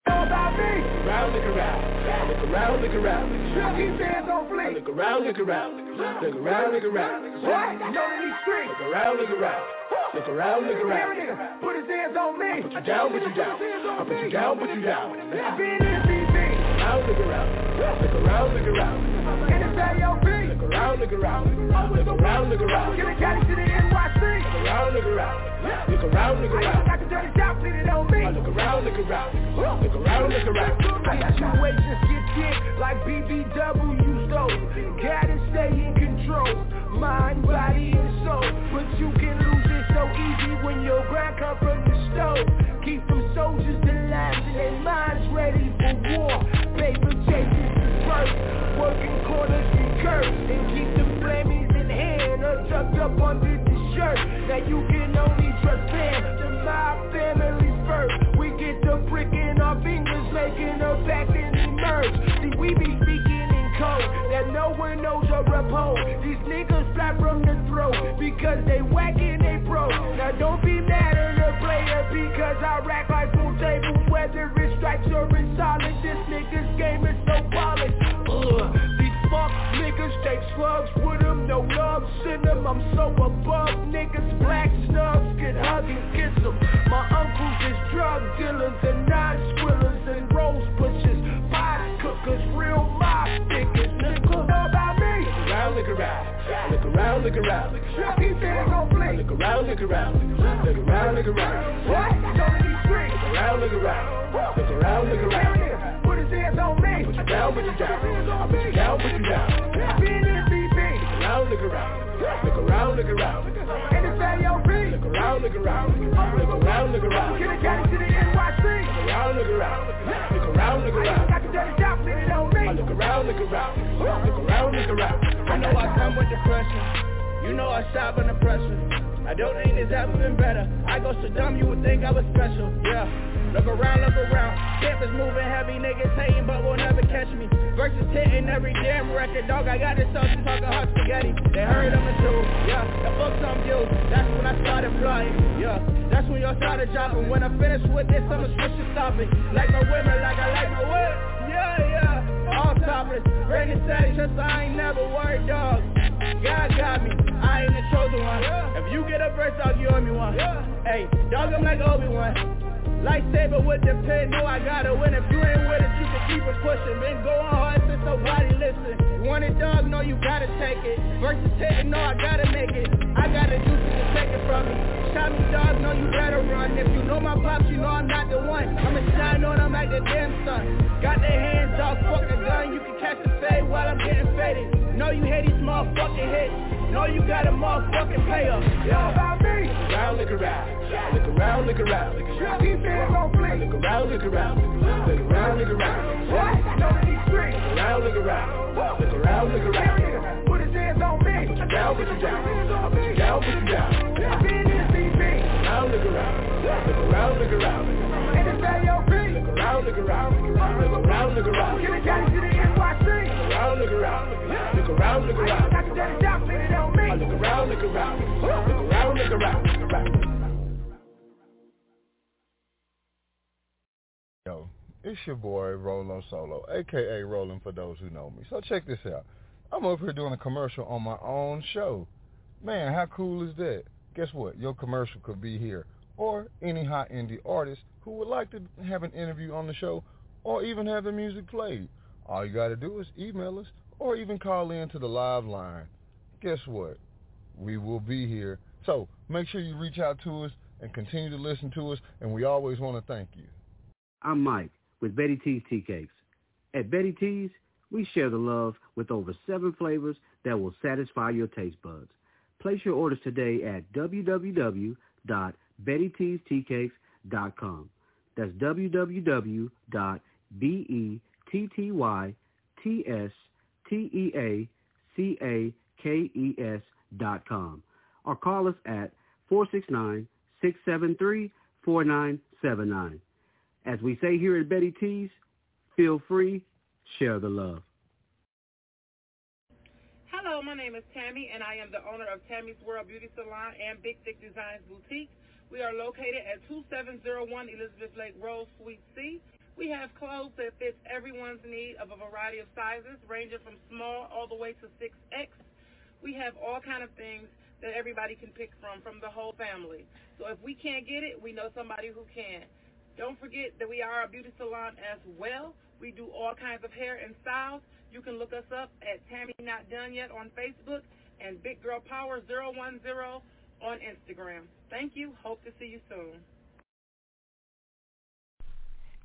S8: About me around. The corral. Look around, look around. Keep hands on fleek. Look around, look around. Look around, look around. What? You know these streets. Look around, look around. Look around, look around. Put his hands on me. Put you down, put you down. I put you down, put you down. Been in. Look around, look around. Look around, look around. AOP. Look around, look around. Look around, look around. Get a caddy to the NYC. Look around, look around. Look around, look around. I got the dirty shop fitted on me. Look around, look around. Look around, look around. Situations get thick like BBW stole. Gotta stay in control. Mind, body, and soul. But you can lose it so easy when your grind come from the stove. Keep them soldiers alive and their minds ready for war. Paper chases the first. Working corners and curves. And keep them flammies in hand or tucked up under the shirt. Now you can only trust them to my family's first. We get the brick in our fingers, making a pact and emerge. See, we be speaking in code that no one knows or uphold. These niggas fly from the throat because they whack and they broke. Now don't be mad at the player because I rack like full tables, whether it's strikes or it's solid. This nigga's game is. Ugh, slugs with them, no love, send them. I'm so above niggas, black snubs can hug and kiss them. My uncles is drug dealers and non-squillers and rose pushers, pie cookers, real mob niggas. Nigga, know about? Look around, look around, look around, look around. Keep hands on fleek. Look around, look around, look around, look around. What? Look around, look around, look around, look around. Put his hands on me. Put you down, put you down. I put you down, put you down. Been in BB. Look around, look around, look around, look around. It's AOP. Look around, look around, look around, look around. Get a caddy to the NYC. Look around, look around, look around, look around. Got the dirty shop fitted on me. Look around, look around, look around, look around.
S5: I know I come with depression. You know I shop under pressure. I don't think it's ever been better. I go so dumb you would think I was special. Yeah. Look around, look around. Campus moving heavy, niggas hating, but won't never catch me. Versus hitting every damn record, dog. I got this sauce talking hot spaghetti. They heard I'm a dude, yeah. The fuck some views. That's when I started flying, yeah. That's when y'all started dropping. When I finish with this, I'ma switch to stop it. Like my women, like I like my whip. Yeah, yeah. All topless. Reagan steady, just I ain't never worried, dog. God got me. I ain't the chosen one. If you get a verse, I'll give me one. Hey, dog, I'm like Obi-Wan. Lightsaber with the pen, know I gotta win. If you ain't with it, you can keep it pushing. Been going hard since nobody listen. You want it, dog? No, you gotta take it. Versus hitting, no, I gotta make it. I gotta do to take it from me. Shot me, dog, no, you better run. If you know my pops, you know I'm not the one. I'ma shine on them like the damn sun. Got their hands off, fuck the gun. You can catch the fade while I'm getting faded. Know you hate these motherfucking hits. Know you got a motherfucking payer.
S8: Yeah, about me. Look around, look around. Look around, look around. Look around, Keep hands on fleek. Look around, look around. Look around, look around. What? Know these streets. Look around, look around. Look around, look around. Put his hands on me. Put you down, put you down. Put you down, put you down. Been in BB. Look around, look around. Look around, look around. And it's AOP. Look around, look around. Look around, look around. Get a caddy to the NYC. Look around, look around. Look around, look around. Got the dirty shop fitted on me. Look around, look around. Look around, look around. Look around.
S25: Yo, it's your boy Rolo Solo, aka Rollin for those who know me. So check this out. I'm up here doing a commercial on my own show. Man, how cool is that? Guess what? Your commercial could be here. Or any hot indie artist who would like to have an interview on the show or even have their music played. All you gotta do is email us or even call in to the live line. Guess what? We will be here. So make sure you reach out to us and continue to listen to us and we always want to thank you.
S26: I'm Mike with Betty T's Tea Cakes. At Betty T's, we share the love with over seven flavors that will satisfy your taste buds. Place your orders today at www.bettytsteacakes.com. That's www.bettytsteacakes.com. T-T-Y-T-S-T-E-A-C-A-K-E-S dot com or call us at 469-673-4979. As we say here at Betty T's, feel free, share the love.
S27: Hello, my name is Tammy, and I am the owner of Tammy's World Beauty Salon and Big Thick Designs Boutique. We are located at 2701 Elizabeth Lake Road, Suite C, we have clothes that fits everyone's need of a variety of sizes, ranging from small all the way to 6X. We have all kind of things that everybody can pick from, from the whole family. So if we can't get it, we know somebody who can. Don't forget that we are a beauty salon as well. We do all kinds of hair and styles. You can look us up at Tammy Not Done Yet on Facebook and Big Girl Power 010 on Instagram. Thank you. Hope to see you soon.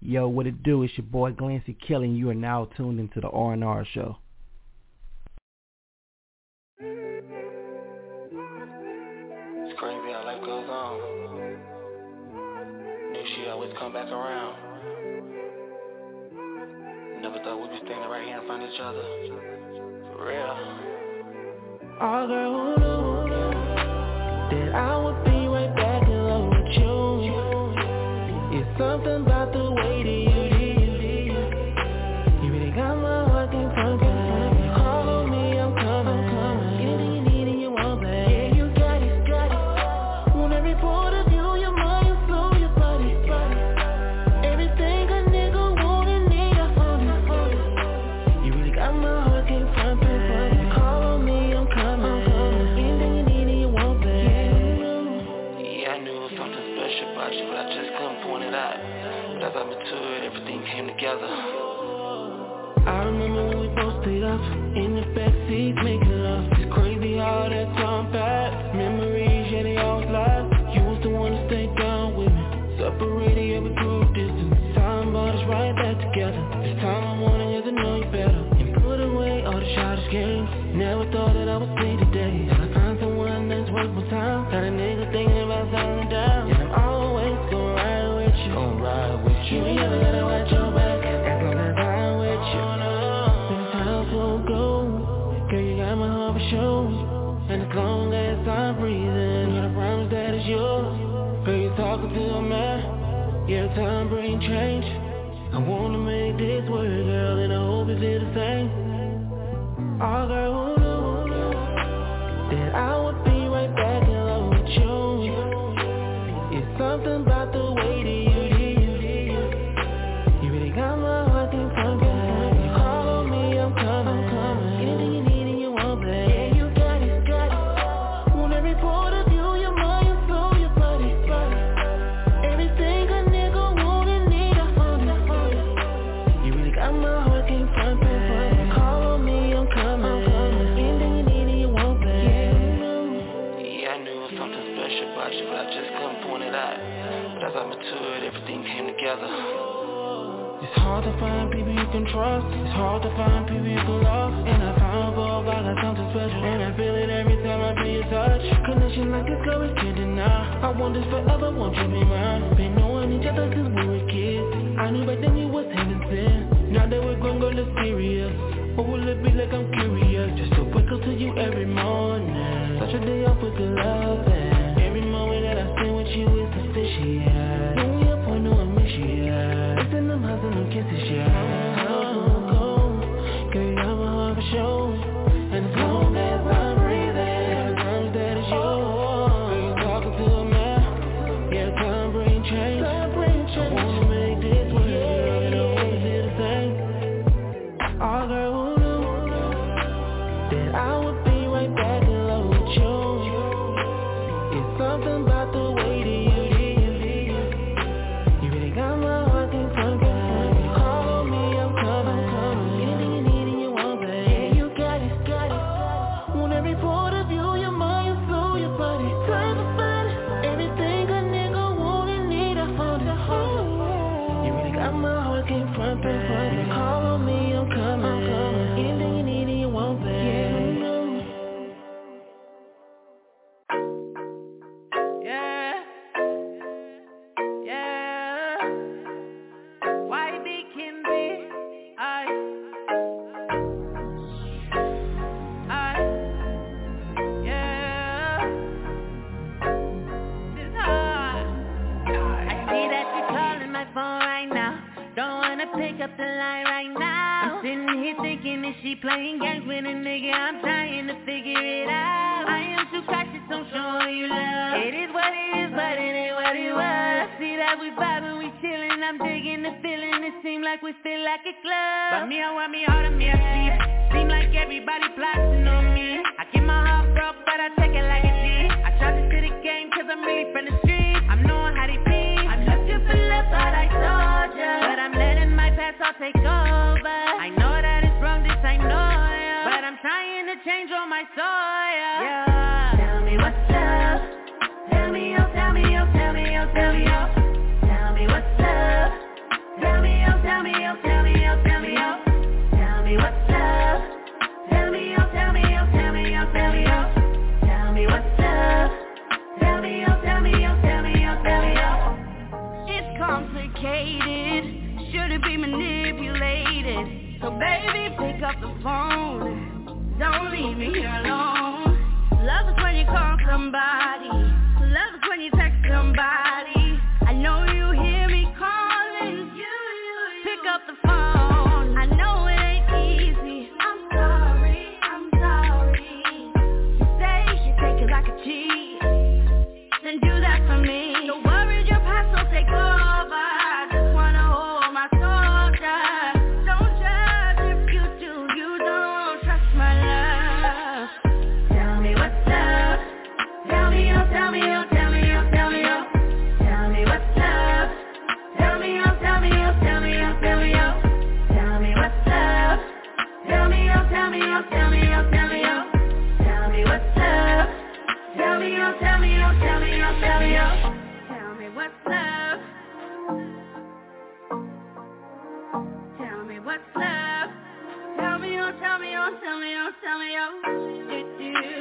S28: Yo, what it do? It's your boy Glancy Kelly. you are now tuned into the R&R Show.
S29: It's crazy how life goes on. New shit always come back around. Never thought we'd be standing right here in front of each other. For real.
S30: All girl, who knew that I would be right back in love with you. It's something about. Sitting here thinking that she playing games with a nigga. I'm trying to figure it out. I am too cautious on showing you love. It is what it is, but it ain't what it was. See that we vibing, we chilling. I'm digging the feeling. It
S31: seems like we feel like a club. But me, I want me all of me. I sleep. Seem like everybody plotting on me. I get my heart broke, but I take it like a G. I try to see the game, cause I'm really from the street. I'm knowing how they be. I'm looking for love, but I told ya. But I'm change on my. Yeah. Tell me what's up. Tell me, tell me, tell me, tell me. Tell me what's up. Tell me, tell me, tell me, tell me. Tell me what's up. Tell me, tell me, tell me, tell me, It's complicated. Should it be manipulated? So baby, pick up the phone don't leave me here alone. Love is when you call somebody. Love is when you text somebody. Tell me what's up. Tell me what's. Tell me oh, tell me oh, tell me oh, tell me oh.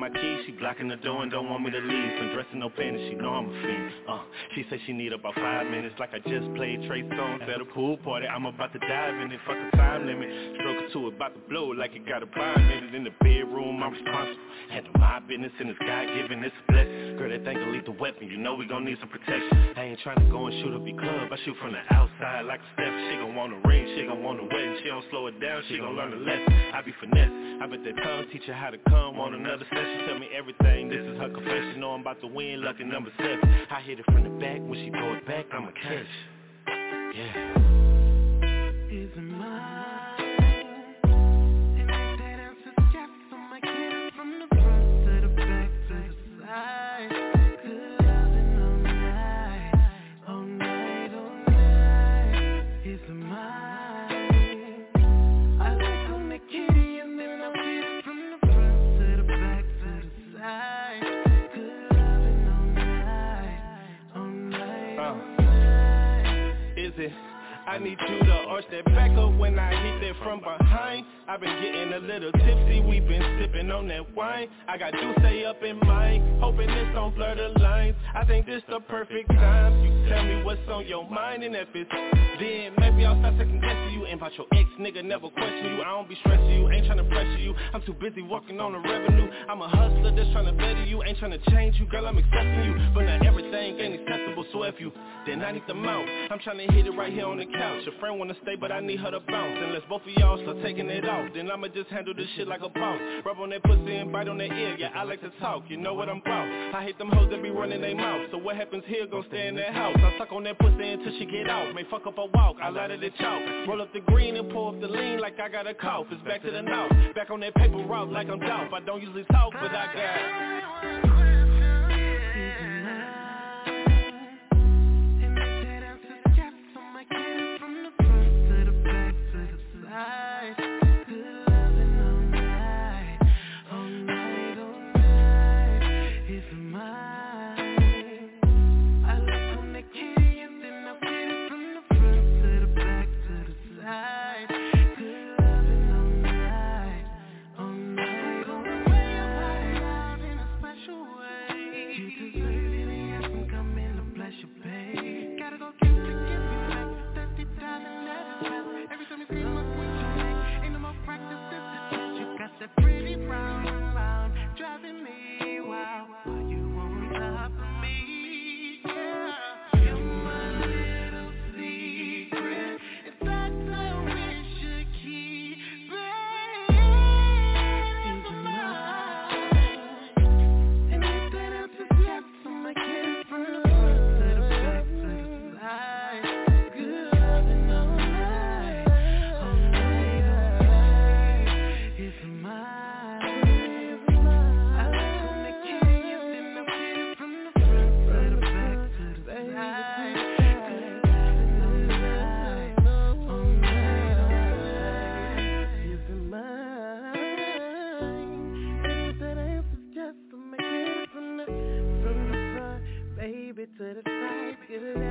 S32: My keys. She blocking the door and don't want me to leave. Been dressing no panties, she know I'm a fiend. Uh, she said she need about five minutes, like I just played Trey Songz at a pool party. I'm about to dive in it, fuck a time limit. Stroke it to about to blow like it got a prime minute in the bedroom. I'm responsible. Handle my business and it's God given, it's a blessing. Girl, that thing a lethal weapon, you know we gon' need some protection. I ain't trying to go and shoot up your club. I shoot from the outside like a step. She gon' want a ring, she gon' want a wedding. She don't slow it down, she gon' learn a lesson. I be finesse. I bet that tongue teach her how to come on another session. Tell me everything, this is her confession. Know I'm about to win, lucky number seven. I hit it from the back, when she throw it back, I'ma catch. Yeah.
S33: Is it mine?
S32: I need you to arch that back up when I hit that from behind. I've been getting a little tipsy, we've been sipping on that wine. I got stay up in mind, hoping this don't blur the lines. I think this the perfect time. You tell me what's on your mind, and if it's then maybe I'll stop second guessing you. About your ex nigga, never question you. I don't be stressing you, ain't tryna pressure you. I'm too busy working on the revenue. I'm a hustler that's tryna better you, ain't tryna change you, girl. I'm accepting you, but not everything ain't accessible. So if you, then I need the mouth. I'm tryna hit it right here on the couch. Your friend wanna stay, but I need her to bounce. Unless both of y'all start taking it off, then I'ma just handle this shit like a boss. Rub on that pussy and bite on that ear. Yeah, I like to talk. You know what I'm about. I hate them hoes that be running their mouth. So what happens here? Gon' stay in that house. I suck on that pussy until she get out. May fuck up a walk. I light it chalk. Roll up the green and pull up the lean like I got a cough. It's back to the north. Back on that paper route like I'm Dolph. I don't usually talk, but I got.
S34: Baby,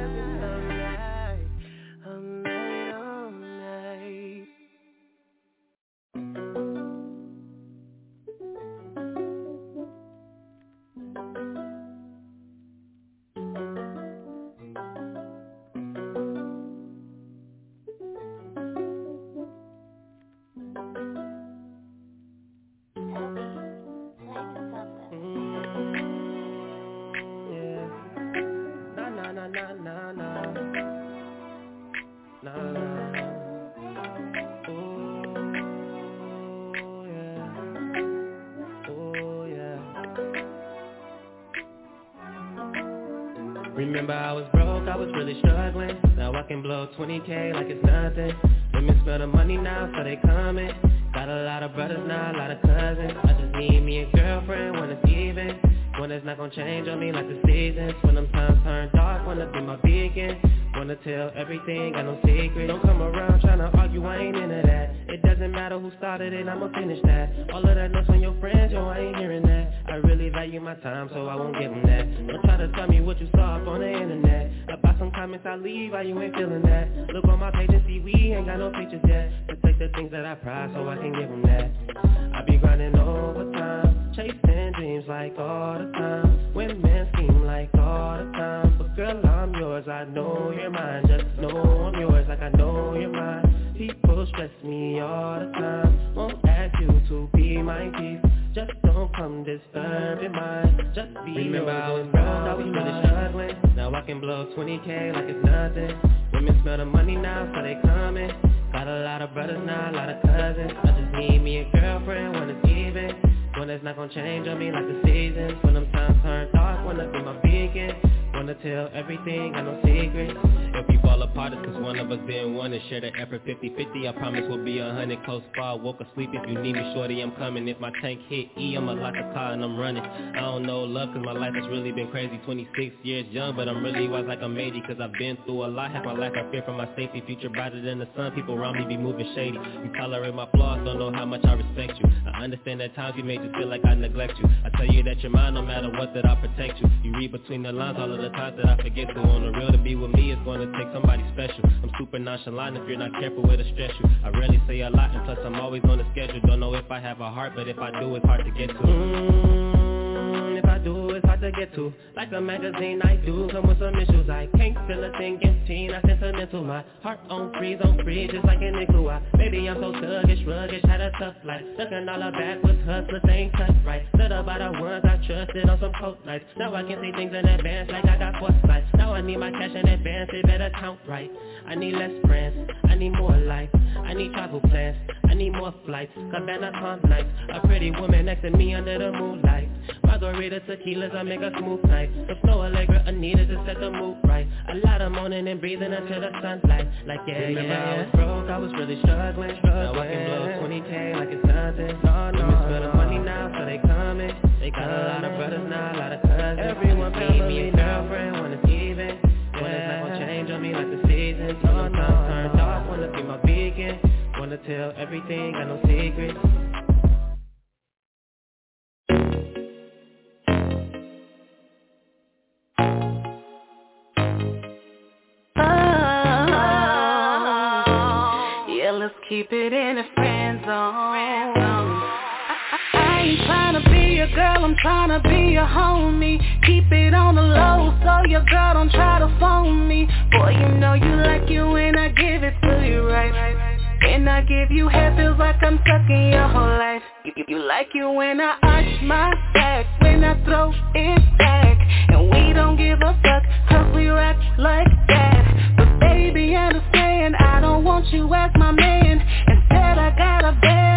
S34: Remember I was broke, I was really struggling. Now I can blow 20k like it's nothing. Women smell the money now, so they coming. Got a lot of brothers now, a lot of cousins. I just need me a girlfriend when it's even. One that's not gonna change on me like the seasons. When them times turn dark, wanna be my beacon Wanna tell everything, got no secret Don't come around tryna argue, I ain't into that. It doesn't matter who started it, I'ma finish that. All of that noise from your friends, yo, I ain't hearing that. I really value my time, so I won't give them that. Don't try to tell me what you saw up on the internet. About some comments I leave, why you ain't feeling that? Look on my page and see we ain't got no pictures yet. Protect the things that I prize, so I can give them that. I be grinding overtime Chasing dreams like all the time. Women seem like all the time But girl, yours, I know you're mine Just know I'm yours like I know you're mine People stress me all the time. Won't ask you to be my peace Just don't come disturbing mine Just be Remember I was broke, I was really struggling Now I can blow 20k like it's nothing. Women smell the money now, so they coming. Got a lot of brothers now, a lot of cousins. I just need me a girlfriend when it's even. One that's not gonna change on me like the seasons. When them times turn dark, wanna be my beacon Wanna tell everything, got no secrets If we fall apart, it's cause one of us didn't want to share the effort 50-50 I promise we'll be a hundred close by. Woke asleep if you need me, shorty, I'm coming. If my tank hit E, I'ma lock the car and I'm running. I don't know love cause my life has really been crazy. 26 years young, but I'm really wise like I'm 80 Cause I've been through a lot, half my life I fear for my safety. Future brighter than the sun, people around me be moving shady. You tolerate my flaws, don't know how much I respect you. I understand that times you made you feel like I neglect you. I tell you that you're mine no matter what that I protect you. You read between the lines all of the times that I forget to On the real to be with me is gonna take somebody special. I'm super nonchalant if you're not careful it'll stress you. I rarely say a lot and plus I'm always on the schedule. Don't know if I have a heart but if I do it's hard to get to. mm, If I do it's hard to get to. Like a magazine I do. Come with some issues. I can't feel a thing. Empty not sentimental My heart on freeze on freeze just like an igloo. I, Baby I'm so sluggish ruggish had a tough life. Looking all her backwards hustlers ain't cut right. Stood up by the words I trusted on some cold nights. Now I can see things in advance like I got foresight Now I need my cash in advance. It better count right. I need less friends. I need more life. I need travel plans. I need more flights. Cabana calm nights. A pretty woman next to me under the moonlight Margarita tequilas I make a smooth night. The flow Allegra Anita to set the mood right. A lot of moaning and breathing until the sunlight. Like yeah Remember yeah I was broke I was really struggling, struggling. Now I can blow 20k like it's nothing. No, no, spend the money now so they coming. They got a lot of brothers now a lot of cousins. Everyone need me a girlfriend when it's even. When it's not gonna change on me like the seasons. No, no, times turn dark wanna be my beacon Wanna tell everything got no secrets
S35: keep it in the friend zone. I, ain't trying to be your girl, I'm trying to be your homie. Keep it on the low so your girl don't try to phone me. Boy, you know you like you when I give it to you right. When I give you head, feels like I'm sucking your whole life. You, you like you when I arch my back, when I throw it back. And we don't give a fuck, cause we rock like that. But baby, understand, I don't want you as my man. I got a better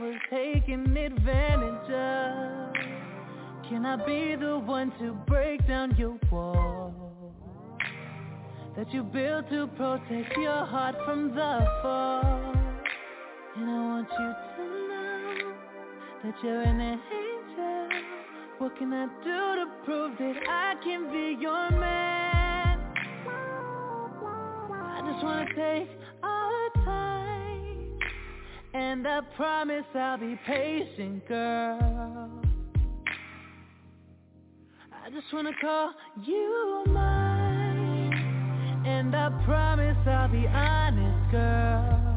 S33: was taken advantage of. Can I be the one to break down your wall that you built to protect your heart from the fall? And I want you to know that you're an angel. What can I do to prove that I can be your man? I just wanna take and I promise I'll be patient, girl. I just wanna call you mine. And I promise I'll be honest, girl.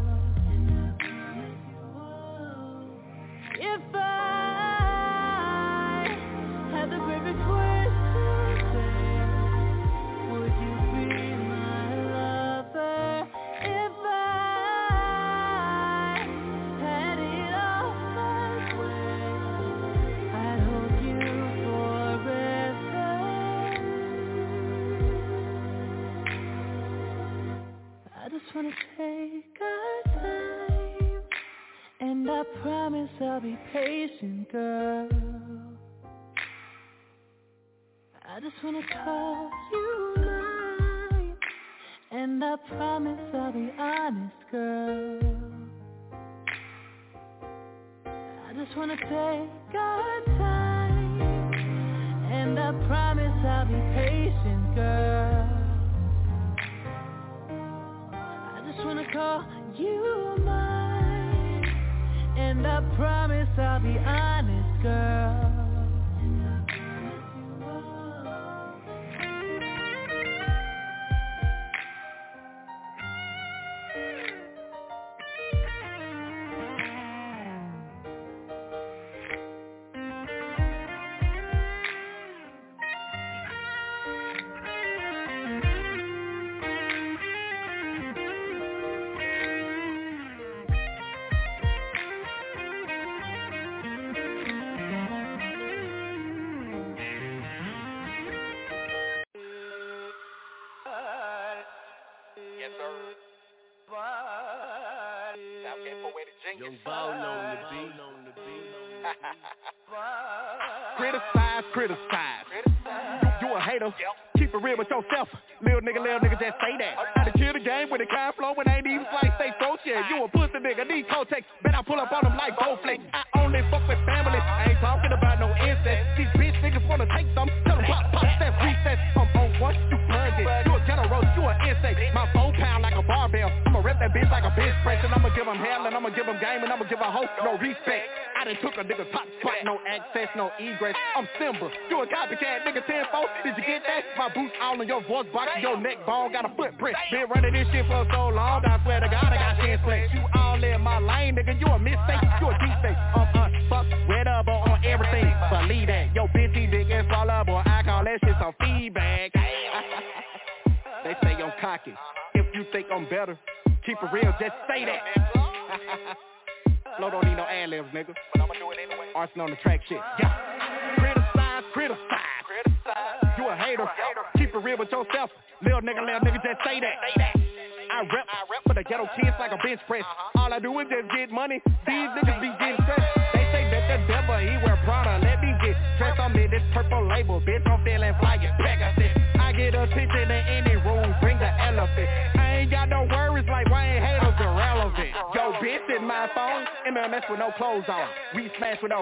S33: I promise I'll be patient, girl. I just wanna call you mine, and I promise I'll be honest, girl. I just wanna take our time, and I promise I'll be patient, girl. I just wanna call you mine promise I'll be honest, girl.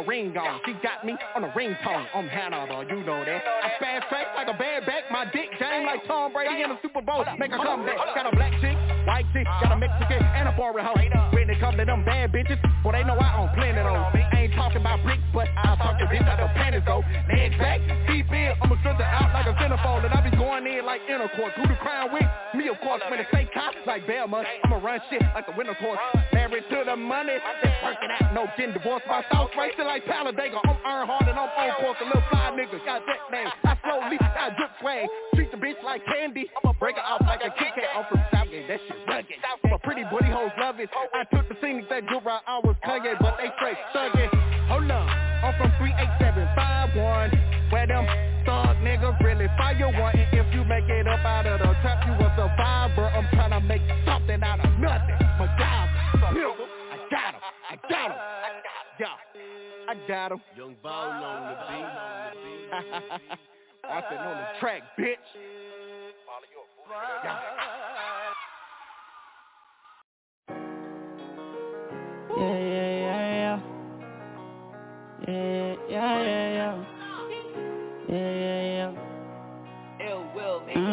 S36: Ring on. She got me on a ringtone. I'm Hannibal, you know that. I fast track like a bad back. My dick game like Tom Brady in the Super Bowl. Make a comeback. Got a black chick, white chick, got a Mexican and a foreign hoe. When it come to them bad bitches, well they know I own of those. I ain't talking about bricks, but I'll talk to bitch out the panties though. Legs back, deep in, I'ma it out like a centerfold, and I be going in like intercourse. Who the crown with? Course. When it say cop like Belma, I'ma run shit like a winner's horse. Married to the money, just working out, no getting divorced. My thoughts racing like Talladega. I'm Earnhardt and I'm on course. A little fly nigga, got that name. I slowly, I drip swag. Treat the bitch like candy. I'ma break it off like a Kit Kat. I'm from Southgate, that shit rugged. A pretty booty hoes love it. I took the scenic that good ride, I was Kanye, but they Yeah, I got him.
S37: Young Ball on the beat.
S36: I said on the track, bitch. Yeah.
S38: Yeah, yeah, yeah, yeah. Yeah, yeah, yeah, yeah. Yeah, yeah, yeah.
S21: Ill will,
S38: mm-hmm.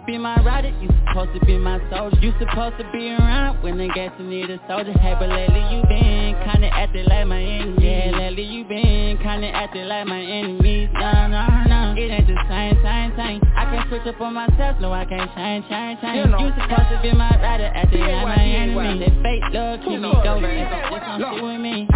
S38: To be my rider, you supposed to be my soldier. You supposed to be around when the gas need a soldier. Hey, but lately you been kinda acting like my enemy Yeah, lately you been kinda acting like my enemies. No, no, no, it ain't the same, same, same. I can't switch up on myself, no I can't change, change, change.
S36: You know.
S38: You supposed to be my rider, acting like my enemy. That fake love keep me going, it's
S36: look.
S38: sit with me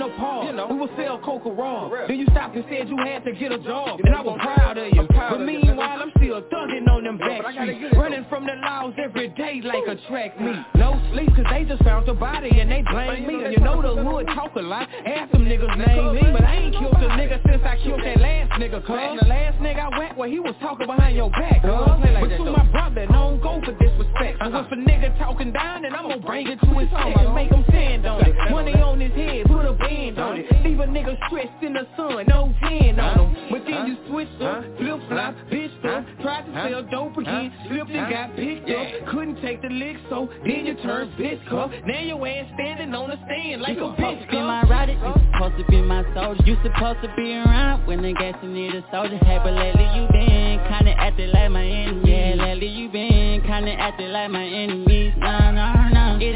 S36: were like
S38: Nah,
S36: thieves
S38: nah.
S36: in the park.
S38: You know.
S36: We would sell coca raw. Then you stopped and said you had to get a job. And I was proud of you. But meanwhile, I'm still thugging on them back streets. Running from the laws every day like a track meet. No sleep, cause they just found your body and they blame me. And you know the hood talk a lot. Ask them niggas name me. But I ain't killed a nigga since I killed that last nigga, cuz. The last nigga I went where he was talking behind your back, cuz. But to my brother, don't go for disrespect. So if a nigga talking down, then I'm gonna bring it to his face and make him stand on it. Money on his head, put a band on it. Leave a nigga stressed in the sun, no tan on him. But then you switched up, flip flop, bitch up, tried to sell dope again, slipped and got picked up. Couldn't take the lick, so then you turned bitch up. Now your ass standing on the stand like
S38: You
S36: a
S38: supposed
S36: bitch
S38: to be my rider, you supposed to be my soldier You supposed to be around when the gas need a soldier Hey, but lately you been kinda acting like my enemy Yeah, lately you been kinda acting like my enemies. No, no,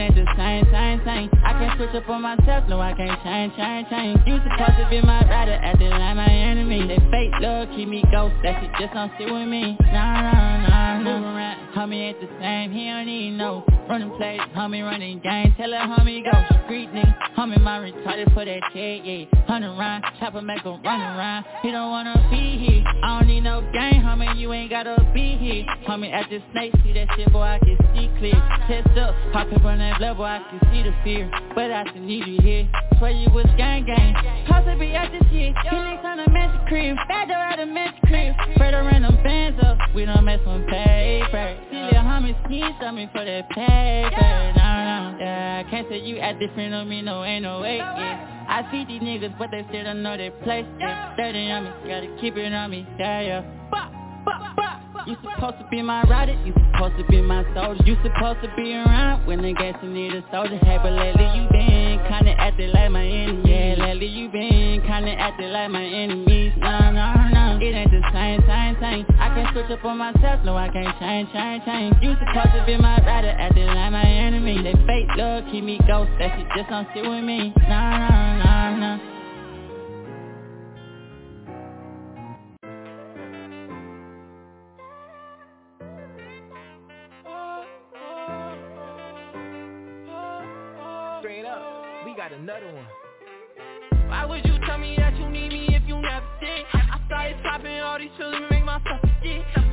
S38: ain't the same, same, same I can't switch up on myself, no I can't change, change, change. You supposed to be my rider, acting like my enemy. That fake love keep me ghost, that shit just don't sit with me. No, no, no Move around, homie ain't the same, he don't need no Running plays, homie running game, tell that homie go. Street nigga, homie my retarded for that check, yeah. Hunt around, chopper make him run around. He don't wanna be here, I don't need no game, homie, you ain't gotta be here. Homie at the snake, see that shit, boy, I can see clear. Chest up, pop up on that boy, I can see the fear But I still need you here, swear you was gang gang. Supposed to be at the shit, he links on the magic crib Bad door at the magic crib, spread around them bands up. We don't mess with paper. See little homie skin, show me for that paper. No, no, yeah, I can't say you act different on me, no, ain't no way, yeah. I see these niggas, but they still don't know their place, yeah. Dirty on me, gotta keep it on me, yeah, yeah you supposed to be my rider, you supposed to be my soldier. You supposed to be around when the gas you need a soldier. Hey, but lately you been kinda acting like my enemy. Yeah, lately you been kinda acting like my enemies. No, no, no, it ain't the same, same, same. I can't switch up on myself, no I can't change, change, change. You supposed to be my rider, acting like my enemy. That fake love keep me ghost, that shit just don't sit with me. Nah, nah, nah, no
S21: got another one.
S39: Why would you tell me that you need me if you never did I started popping all these to make myself forget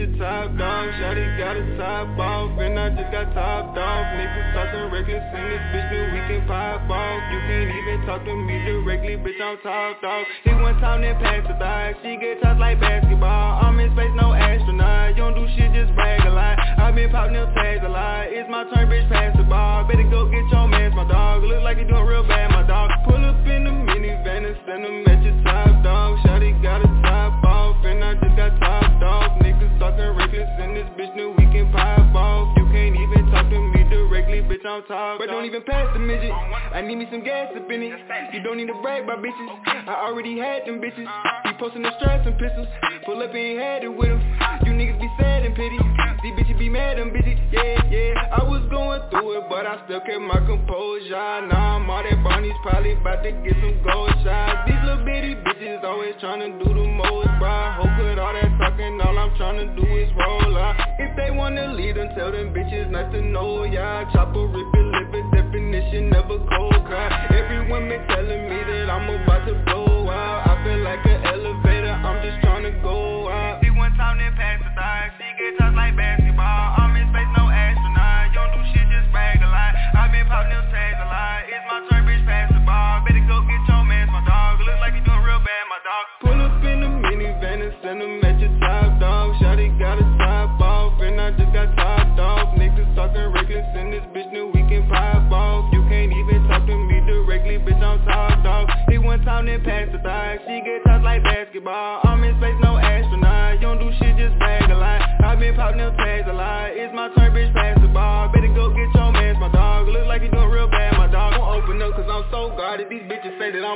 S40: your top dog. Shotty got a top off, and I just got topped off. Niggas talking reckless in this bitch, knew we can pop off. You can't even talk to me directly, bitch, I'm top dog. Hit one time, then pass the thigh. She get tossed like basketball. I'm in space, no astronaut. You don't do shit, just brag a lot. i been popping them tags a lot. It's my turn, bitch, pass the ball. Better go get your mans, my dog. Look like you doing real bad, my dog. Pull up in the minivan and send them at your top dog. Shotty got a top off, and I just got topped off. Niggas talking reckless in this bitch, knew we can pop off. You can't even talk to me directly, bitch, I'm top But don't even pass the midget. I need me some gas up in it. You don't need to brag about bitches. I already had them bitches. Be posting the straps and pistols. Pull up and ain't had it with them. You niggas be sad and pity. These bitches be mad and busy. Yeah, yeah. I was going through it, but I still kept my composure. Now I'm all that Barney's probably about to get some gold shots. These little bitty bitches always trying to do the most, bro. Hope with all that talking, all I'm tryna do is roll out. If they wanna lead them, tell them bitches not to know, yeah. Chopper, rip it, live it, definition, never cold cry. Everyone been telling me that I'm about to blow out. I feel like an elevator, I'm just tryna go out. See one time, then pass the thigh. She get tossed like basketball.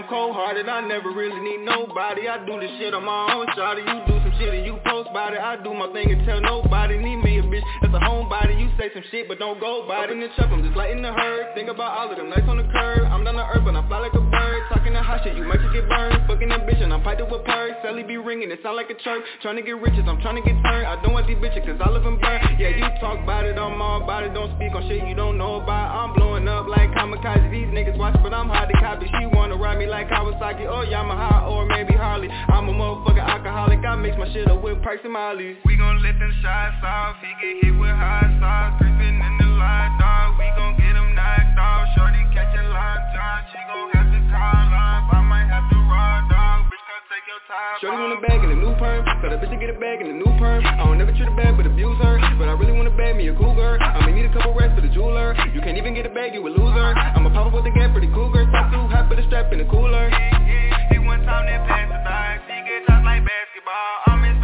S40: That I'm cold-hearted. I never really need nobody. I do this shit on my own, shawty. You do some shit and you post about it. I do my thing and tell nobody. Need me a bitch that's a homebody. You say some shit, but don't go by it. In the truck, I'm just lighting the herd. Think about all of them nights on the curb. I'm down to earth, but I fly like a bird. Talking that hot shit, you might just get burned. Fucking that bitch, and I'm piped with purse. Sally be ringing, it sound like a church. Trying to get riches, I'm trying to get turned. I don't want these bitches, cause all of them burn. Yeah, you talk about it, I'm all about it. Don't speak on shit you don't know about. I'm blowing up like kamikaze. These niggas watch, but I'm hard to copy. She wanna ride me like Kawasaki or Yamaha or maybe Harley. I'm a motherfucking alcoholic. I mix my shit up with Price and Molly.
S6: We gon' let them shots off. He get hit with hot sauce. Creeping in the line, dog. We gon' get him knocked off. Shorty catching long time. She gon'
S40: Shorty want a bag in a new perm. Tell that bitch to get a bag in a new perm. I don't never treat a bad but abuse her. But I really wanna bag me a cougar. I may need a couple racks for the jeweler. You can't even get a bag, you a loser. I'm a pop up with the gap for the cougar. Top too hot for the strap in the cooler.
S6: Hit one time, then pass the back. She get tossed like basketball. I'm in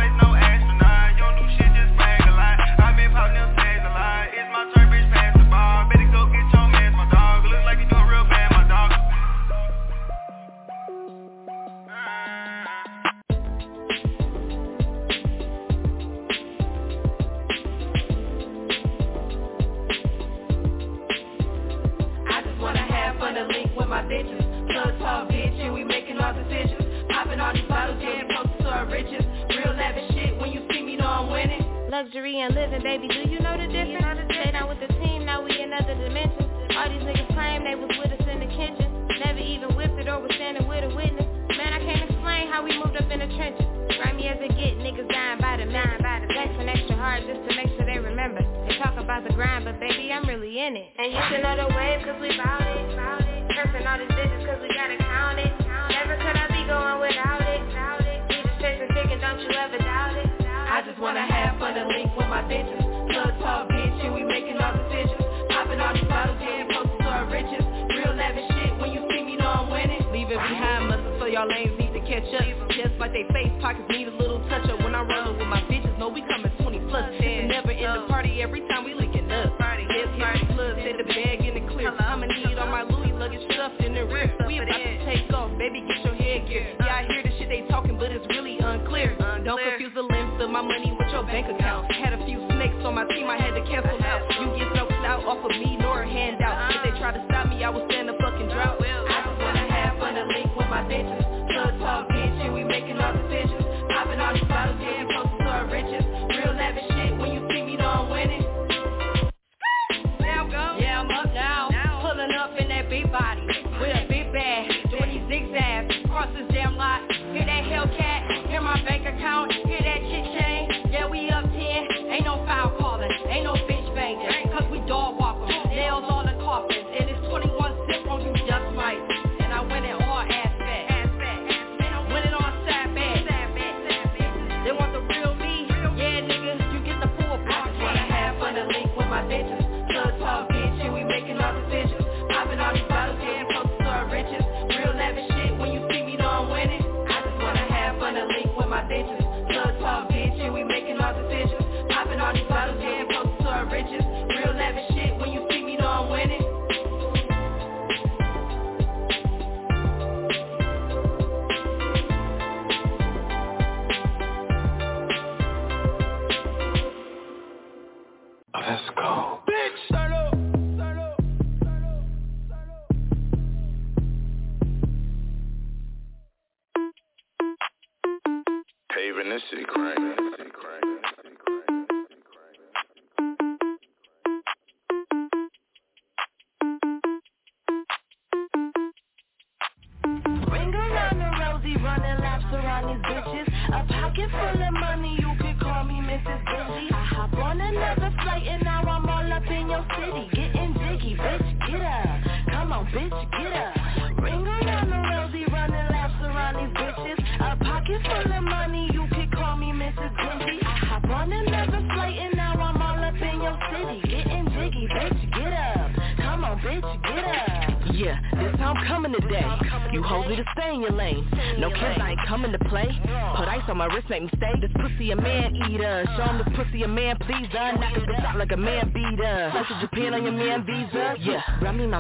S41: Luxury and living, baby, do you know the difference? Stay down with the team, now we in other dimensions. All these niggas claim they was with us in the kitchen. Never even whipped it or was standing with a witness. Man, I can't explain how we moved up in the trenches. Grimy as it get, niggas dying by the minute. Flexing extra hard just to make sure they remember. They talk about the grind, but baby, I'm really in it. And you should know the wave, cause we bout it. Bout it. Cursing all these digits, cause we gotta count it. Never could I be going without it. We just chasing chicken, don't you ever it.
S35: I just wanna have fun to link with my bitches. Plug talk, bitch, and we making all decisions. Popping all these bottles, getting closer to our riches. Real lavish shit, when you see me, know I'm winning.
S13: Leave it behind, mother, so y'all lanes need to catch up. Just like they face pockets need a little touch up. When I'm rolling with my bitches, know we coming 20 plus. It's never end the party every time we linking up. Let's hit the plug, set the bag in the clear. I'ma need all my Louis luggage stuffed in the rear. We about to take off, baby, get your headgear. Yeah, I hear the shit they talking, but it's really unclear. Uh, don't confuse the length of my money with your bank account. Had a few snakes on my team, I had to cancel out. You get no clout off of me nor a handout. If they try to stop me, I will stand a fucking drought.
S35: I just wanna have fun to link with my bitches. Plug talk, bitch, and we making all decisions. Popping all these bottles, getting closer to our riches. Real lavish shit, when you see me, know I'm winning.
S13: Now go. Yeah, I'm up now. Pulling up in that big body with a big bag, doing these zigzags across this damn lot. Hear that Hellcat? Hear my bank account? Hear that shit chain? Yeah, we up 10. Ain't no foul calling, ain't no bitch banging, cause we dog walk 'em. Nails on the coffin, and it's 21 zip on you just right. And I went in all aspects. And I. They want the real me. Yeah, nigga, you get the full
S35: I just wanna have fun to link with my bitches. Making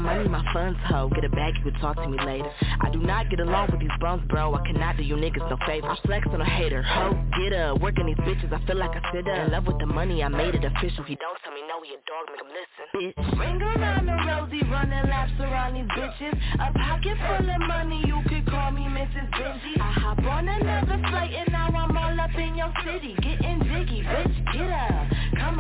S42: money,
S43: my funds, ho. Get a bag, you can talk to me later. I do not get along with these bums, bro. I cannot do you niggas no favor. I flex on a hater, ho. Get up, working these bitches. I feel like I sit up. In love with the money, I made it official. He don't tell me
S44: no, he a dog, make him listen.
S35: Bitch, ring around the rosy, running laps around these bitches. A pocket full of money, you could call me Mrs. Benji. I hop on another flight and now I'm all up in your city, getting jiggy, bitch, get up.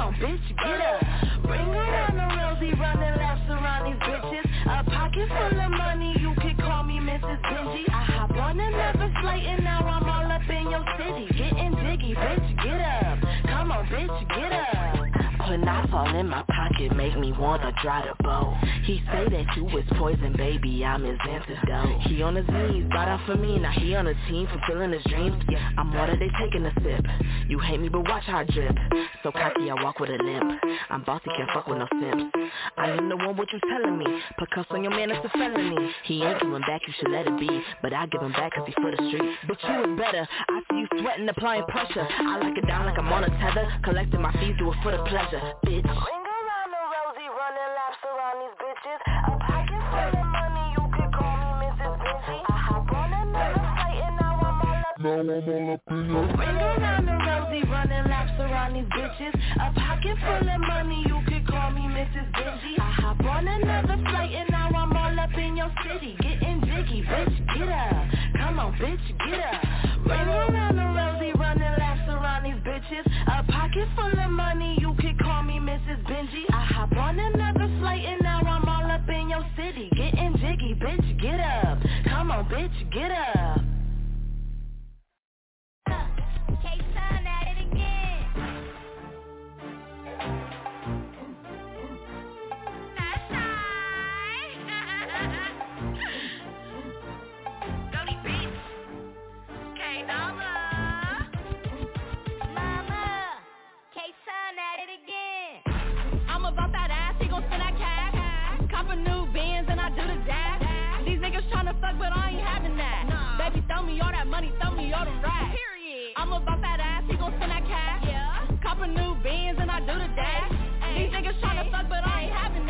S35: Come on, bitch, get up. Ring around the rosy, running laps around these bitches. A pocket full of money, you could call me Mrs. Benji. I hop on another flight and now I'm all up in your city, getting jiggy, bitch, get up. Come on, bitch, get up.
S44: Put knots all in my pocket, make me wanna dry the bow. He say that you was poison, baby, I'm his antidote. He on his knees, got out for me, now he on a team, fulfilling his dreams. Yeah, I'm water, they taking a sip. You hate me, but watch how I drip. So cocky, I walk with a limp. I'm bossy, can't fuck with no simps. I am the one what you telling me. Put cuffs on your man, it's a felony. He ain't coming back, you should let it be. But I give him back cause he for the street. But you is better. I see you sweating, applying pressure. I like it down like I'm on a tether. Collecting my fees, do it for the pleasure. Bitch.
S35: Ring around the rosy, running laps around these bitches. A pocket full of money, you could call me Mrs. Benji. I hop on another flight and now I'm all up.
S45: Now I'm all up in your
S35: Ring around the rosy, running laps around these bitches. A pocket full of money, you could call me Mrs. Benji. I hop on another flight and now I'm all up in your city, getting jiggy, bitch, get up. Come on, bitch, get up. Ring around the rosy, running laps around these bitches. A pocket full of money, you could call me Mrs. Benji. I hop on another flight and now I'm all up in your city, getting jiggy, bitch, get up. Come on, bitch, get up.
S13: Money, throw me all the racks. Period. I'm about that ass, he gon' spend that cash. Yeah. Cop a new Benz and I do the dash. These niggas tryna fuck, but I ain't having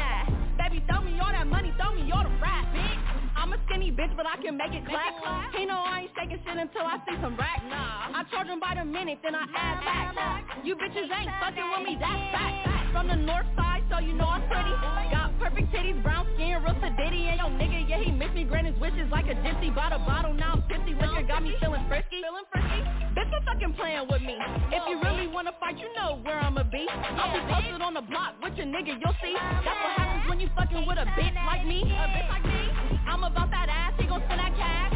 S13: skinny bitch, but I can make it clap. He know I ain't shaking shit until I see some racks. Nah. I charge him by the minute, then I add back. You bitches ain't fucking with me, that's fact. From the north side, so you know I'm pretty. Got perfect titties, brown skin, real sedity. And yo nigga, yeah, he miss me, granted his wishes like a gypsy. Bought a bottle, now I'm 50. Liquor got me feeling frisky. Feeling frisky. Bitch, you fucking playing with me. If you really wanna fight, you know where I'ma be. I'll be posted on the block with your nigga, you'll see. That's what happens when you fucking with a bitch like me. A bitch like me. I'm about that ass, he gon' spend that cash.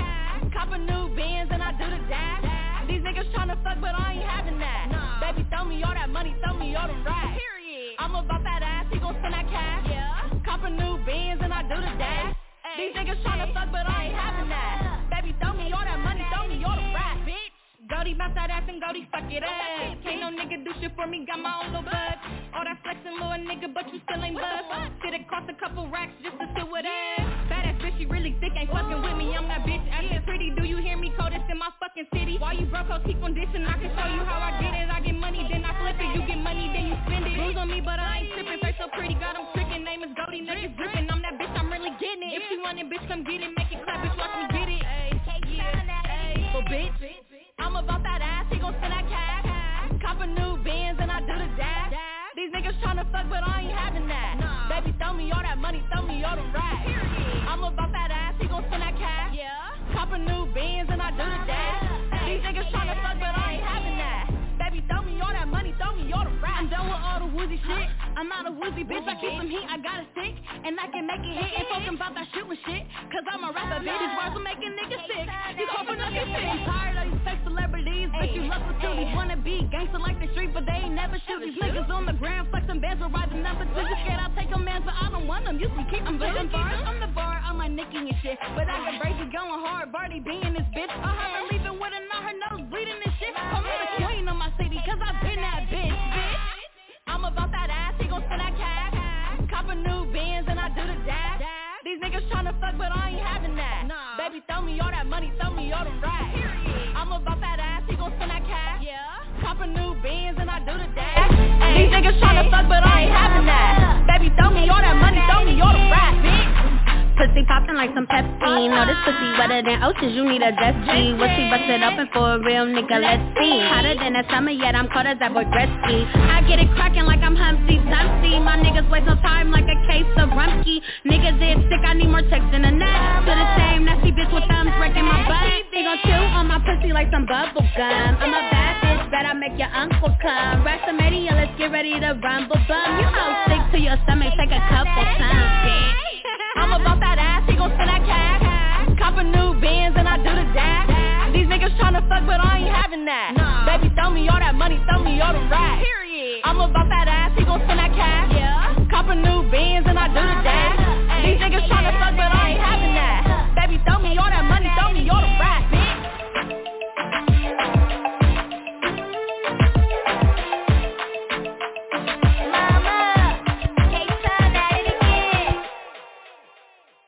S13: Cop a new Benz and I do the dash. These niggas tryna fuck, but I ain't having that. Baby, throw me all that money, throw me all the racks. Period. I'm about that ass, he gon' spend that cash. Yeah. Cop a new Benz and I do the dash. These niggas tryna fuck, but I ain't having that. Baby, throw me all that money, throw me all the racks. Bitch. Goldie bounce that ass and Goldie fuck it up. Can't no nigga do shit for me, got my own little bud. All that flexing little nigga, but you still ain't buzz. Shit, it cost a couple racks just to sit with us. Bad ass bitch, she really thick, ain't fucking with me. I'm that bitch, acting pretty. Do you hear me? Coldest in my fucking city. Why you broke, keep on dishing. I can show you how I get it. I get money, then I flip it. You get money, then you spend it. Lose on me, but I ain't tripping. Face so pretty, got him tricking. Name is Goldie, niggas dripping. I'm that bitch, I'm really getting it. If you want it, bitch, come get it. Make it clap, bitch, watch me get it. Yeah. So bitch, I'm about that ass, he gon' spend that cash. Cop a new Benz and I do the dash. These niggas tryna fuck, but I ain't having that. Baby, throw me all that money, throw me all the racks. I'm about that ass, he gon' spend that cash. Yeah. Cop a new Benz and I do the dash. These niggas tryna fuck, but I ain't having that. Baby, throw me all that money, throw me all the racks. I'm done with all the woozy shit. I'm not a woozy bitch, I keep some heat, I got a stick. And I can make it hit and talking about that shooting shit. Cause I'm a rapper, bitch, these words will make a nigga sick. You hoping up your shit. I'm tired of these fake celebrities, bitch, you love for cuties. Wanna be gangster like the street, but they ain't never shoot. These niggas on the ground, flexing bands, will ride the number two. You scared I'll take a man, but I don't want them. You can keep them on the bar, I'm like Nicki and shit. But I get crazy going hard, Barty being this bitch. Uh-huh, I haven't leaving with her, now her nose bleeding and shit. I'm the queen city, cause I've been that bitch, bitch. I'm about that ass, he gon' spend that cash. Cop a new Benz and I do the dash. These niggas tryna fuck, but I ain't having that. Baby, throw me all that money, throw me all the racks. I'm about that ass, he gon' spend that cash. Yeah. Cop a new Benz and I do the dash. These niggas tryna fuck, but I ain't having that. Baby, throw me all that money, throw me all the racks, bitch.
S46: Pussy poppin' like
S31: some Pepsi. Know this pussy wetter than oceans, you need a jet ski. What she busted open for a real nigga, let's see. Hotter than the summer, yet I'm cold as that boy Gretzky. I get it cracking like I'm Humpty Dumpty. My niggas waste no time like a case of Rumsky. Niggas is sick, I need more checks than a net. To the same nasty bitch with thumbs breaking my butt. They gon' chew on my pussy like some bubble gum. I'm a bad bitch, bet I make your uncle come. WrestleMania, let's get ready to rumble bum. You know, stick to your stomach, take a couple times, bitch.
S13: I'm about that ass, he gon' spend that cash. Cop a new Benz and I do the dash. These niggas tryna fuck, but I ain't having that. Nah. Baby, throw me all that money, throw me all the racks.
S31: Period.
S13: I'm about that ass, he gon' spend that cash. Yeah. Cop a new Benz and I do the dash. These niggas tryna fuck, but I ain't having that. Baby, throw me all that money.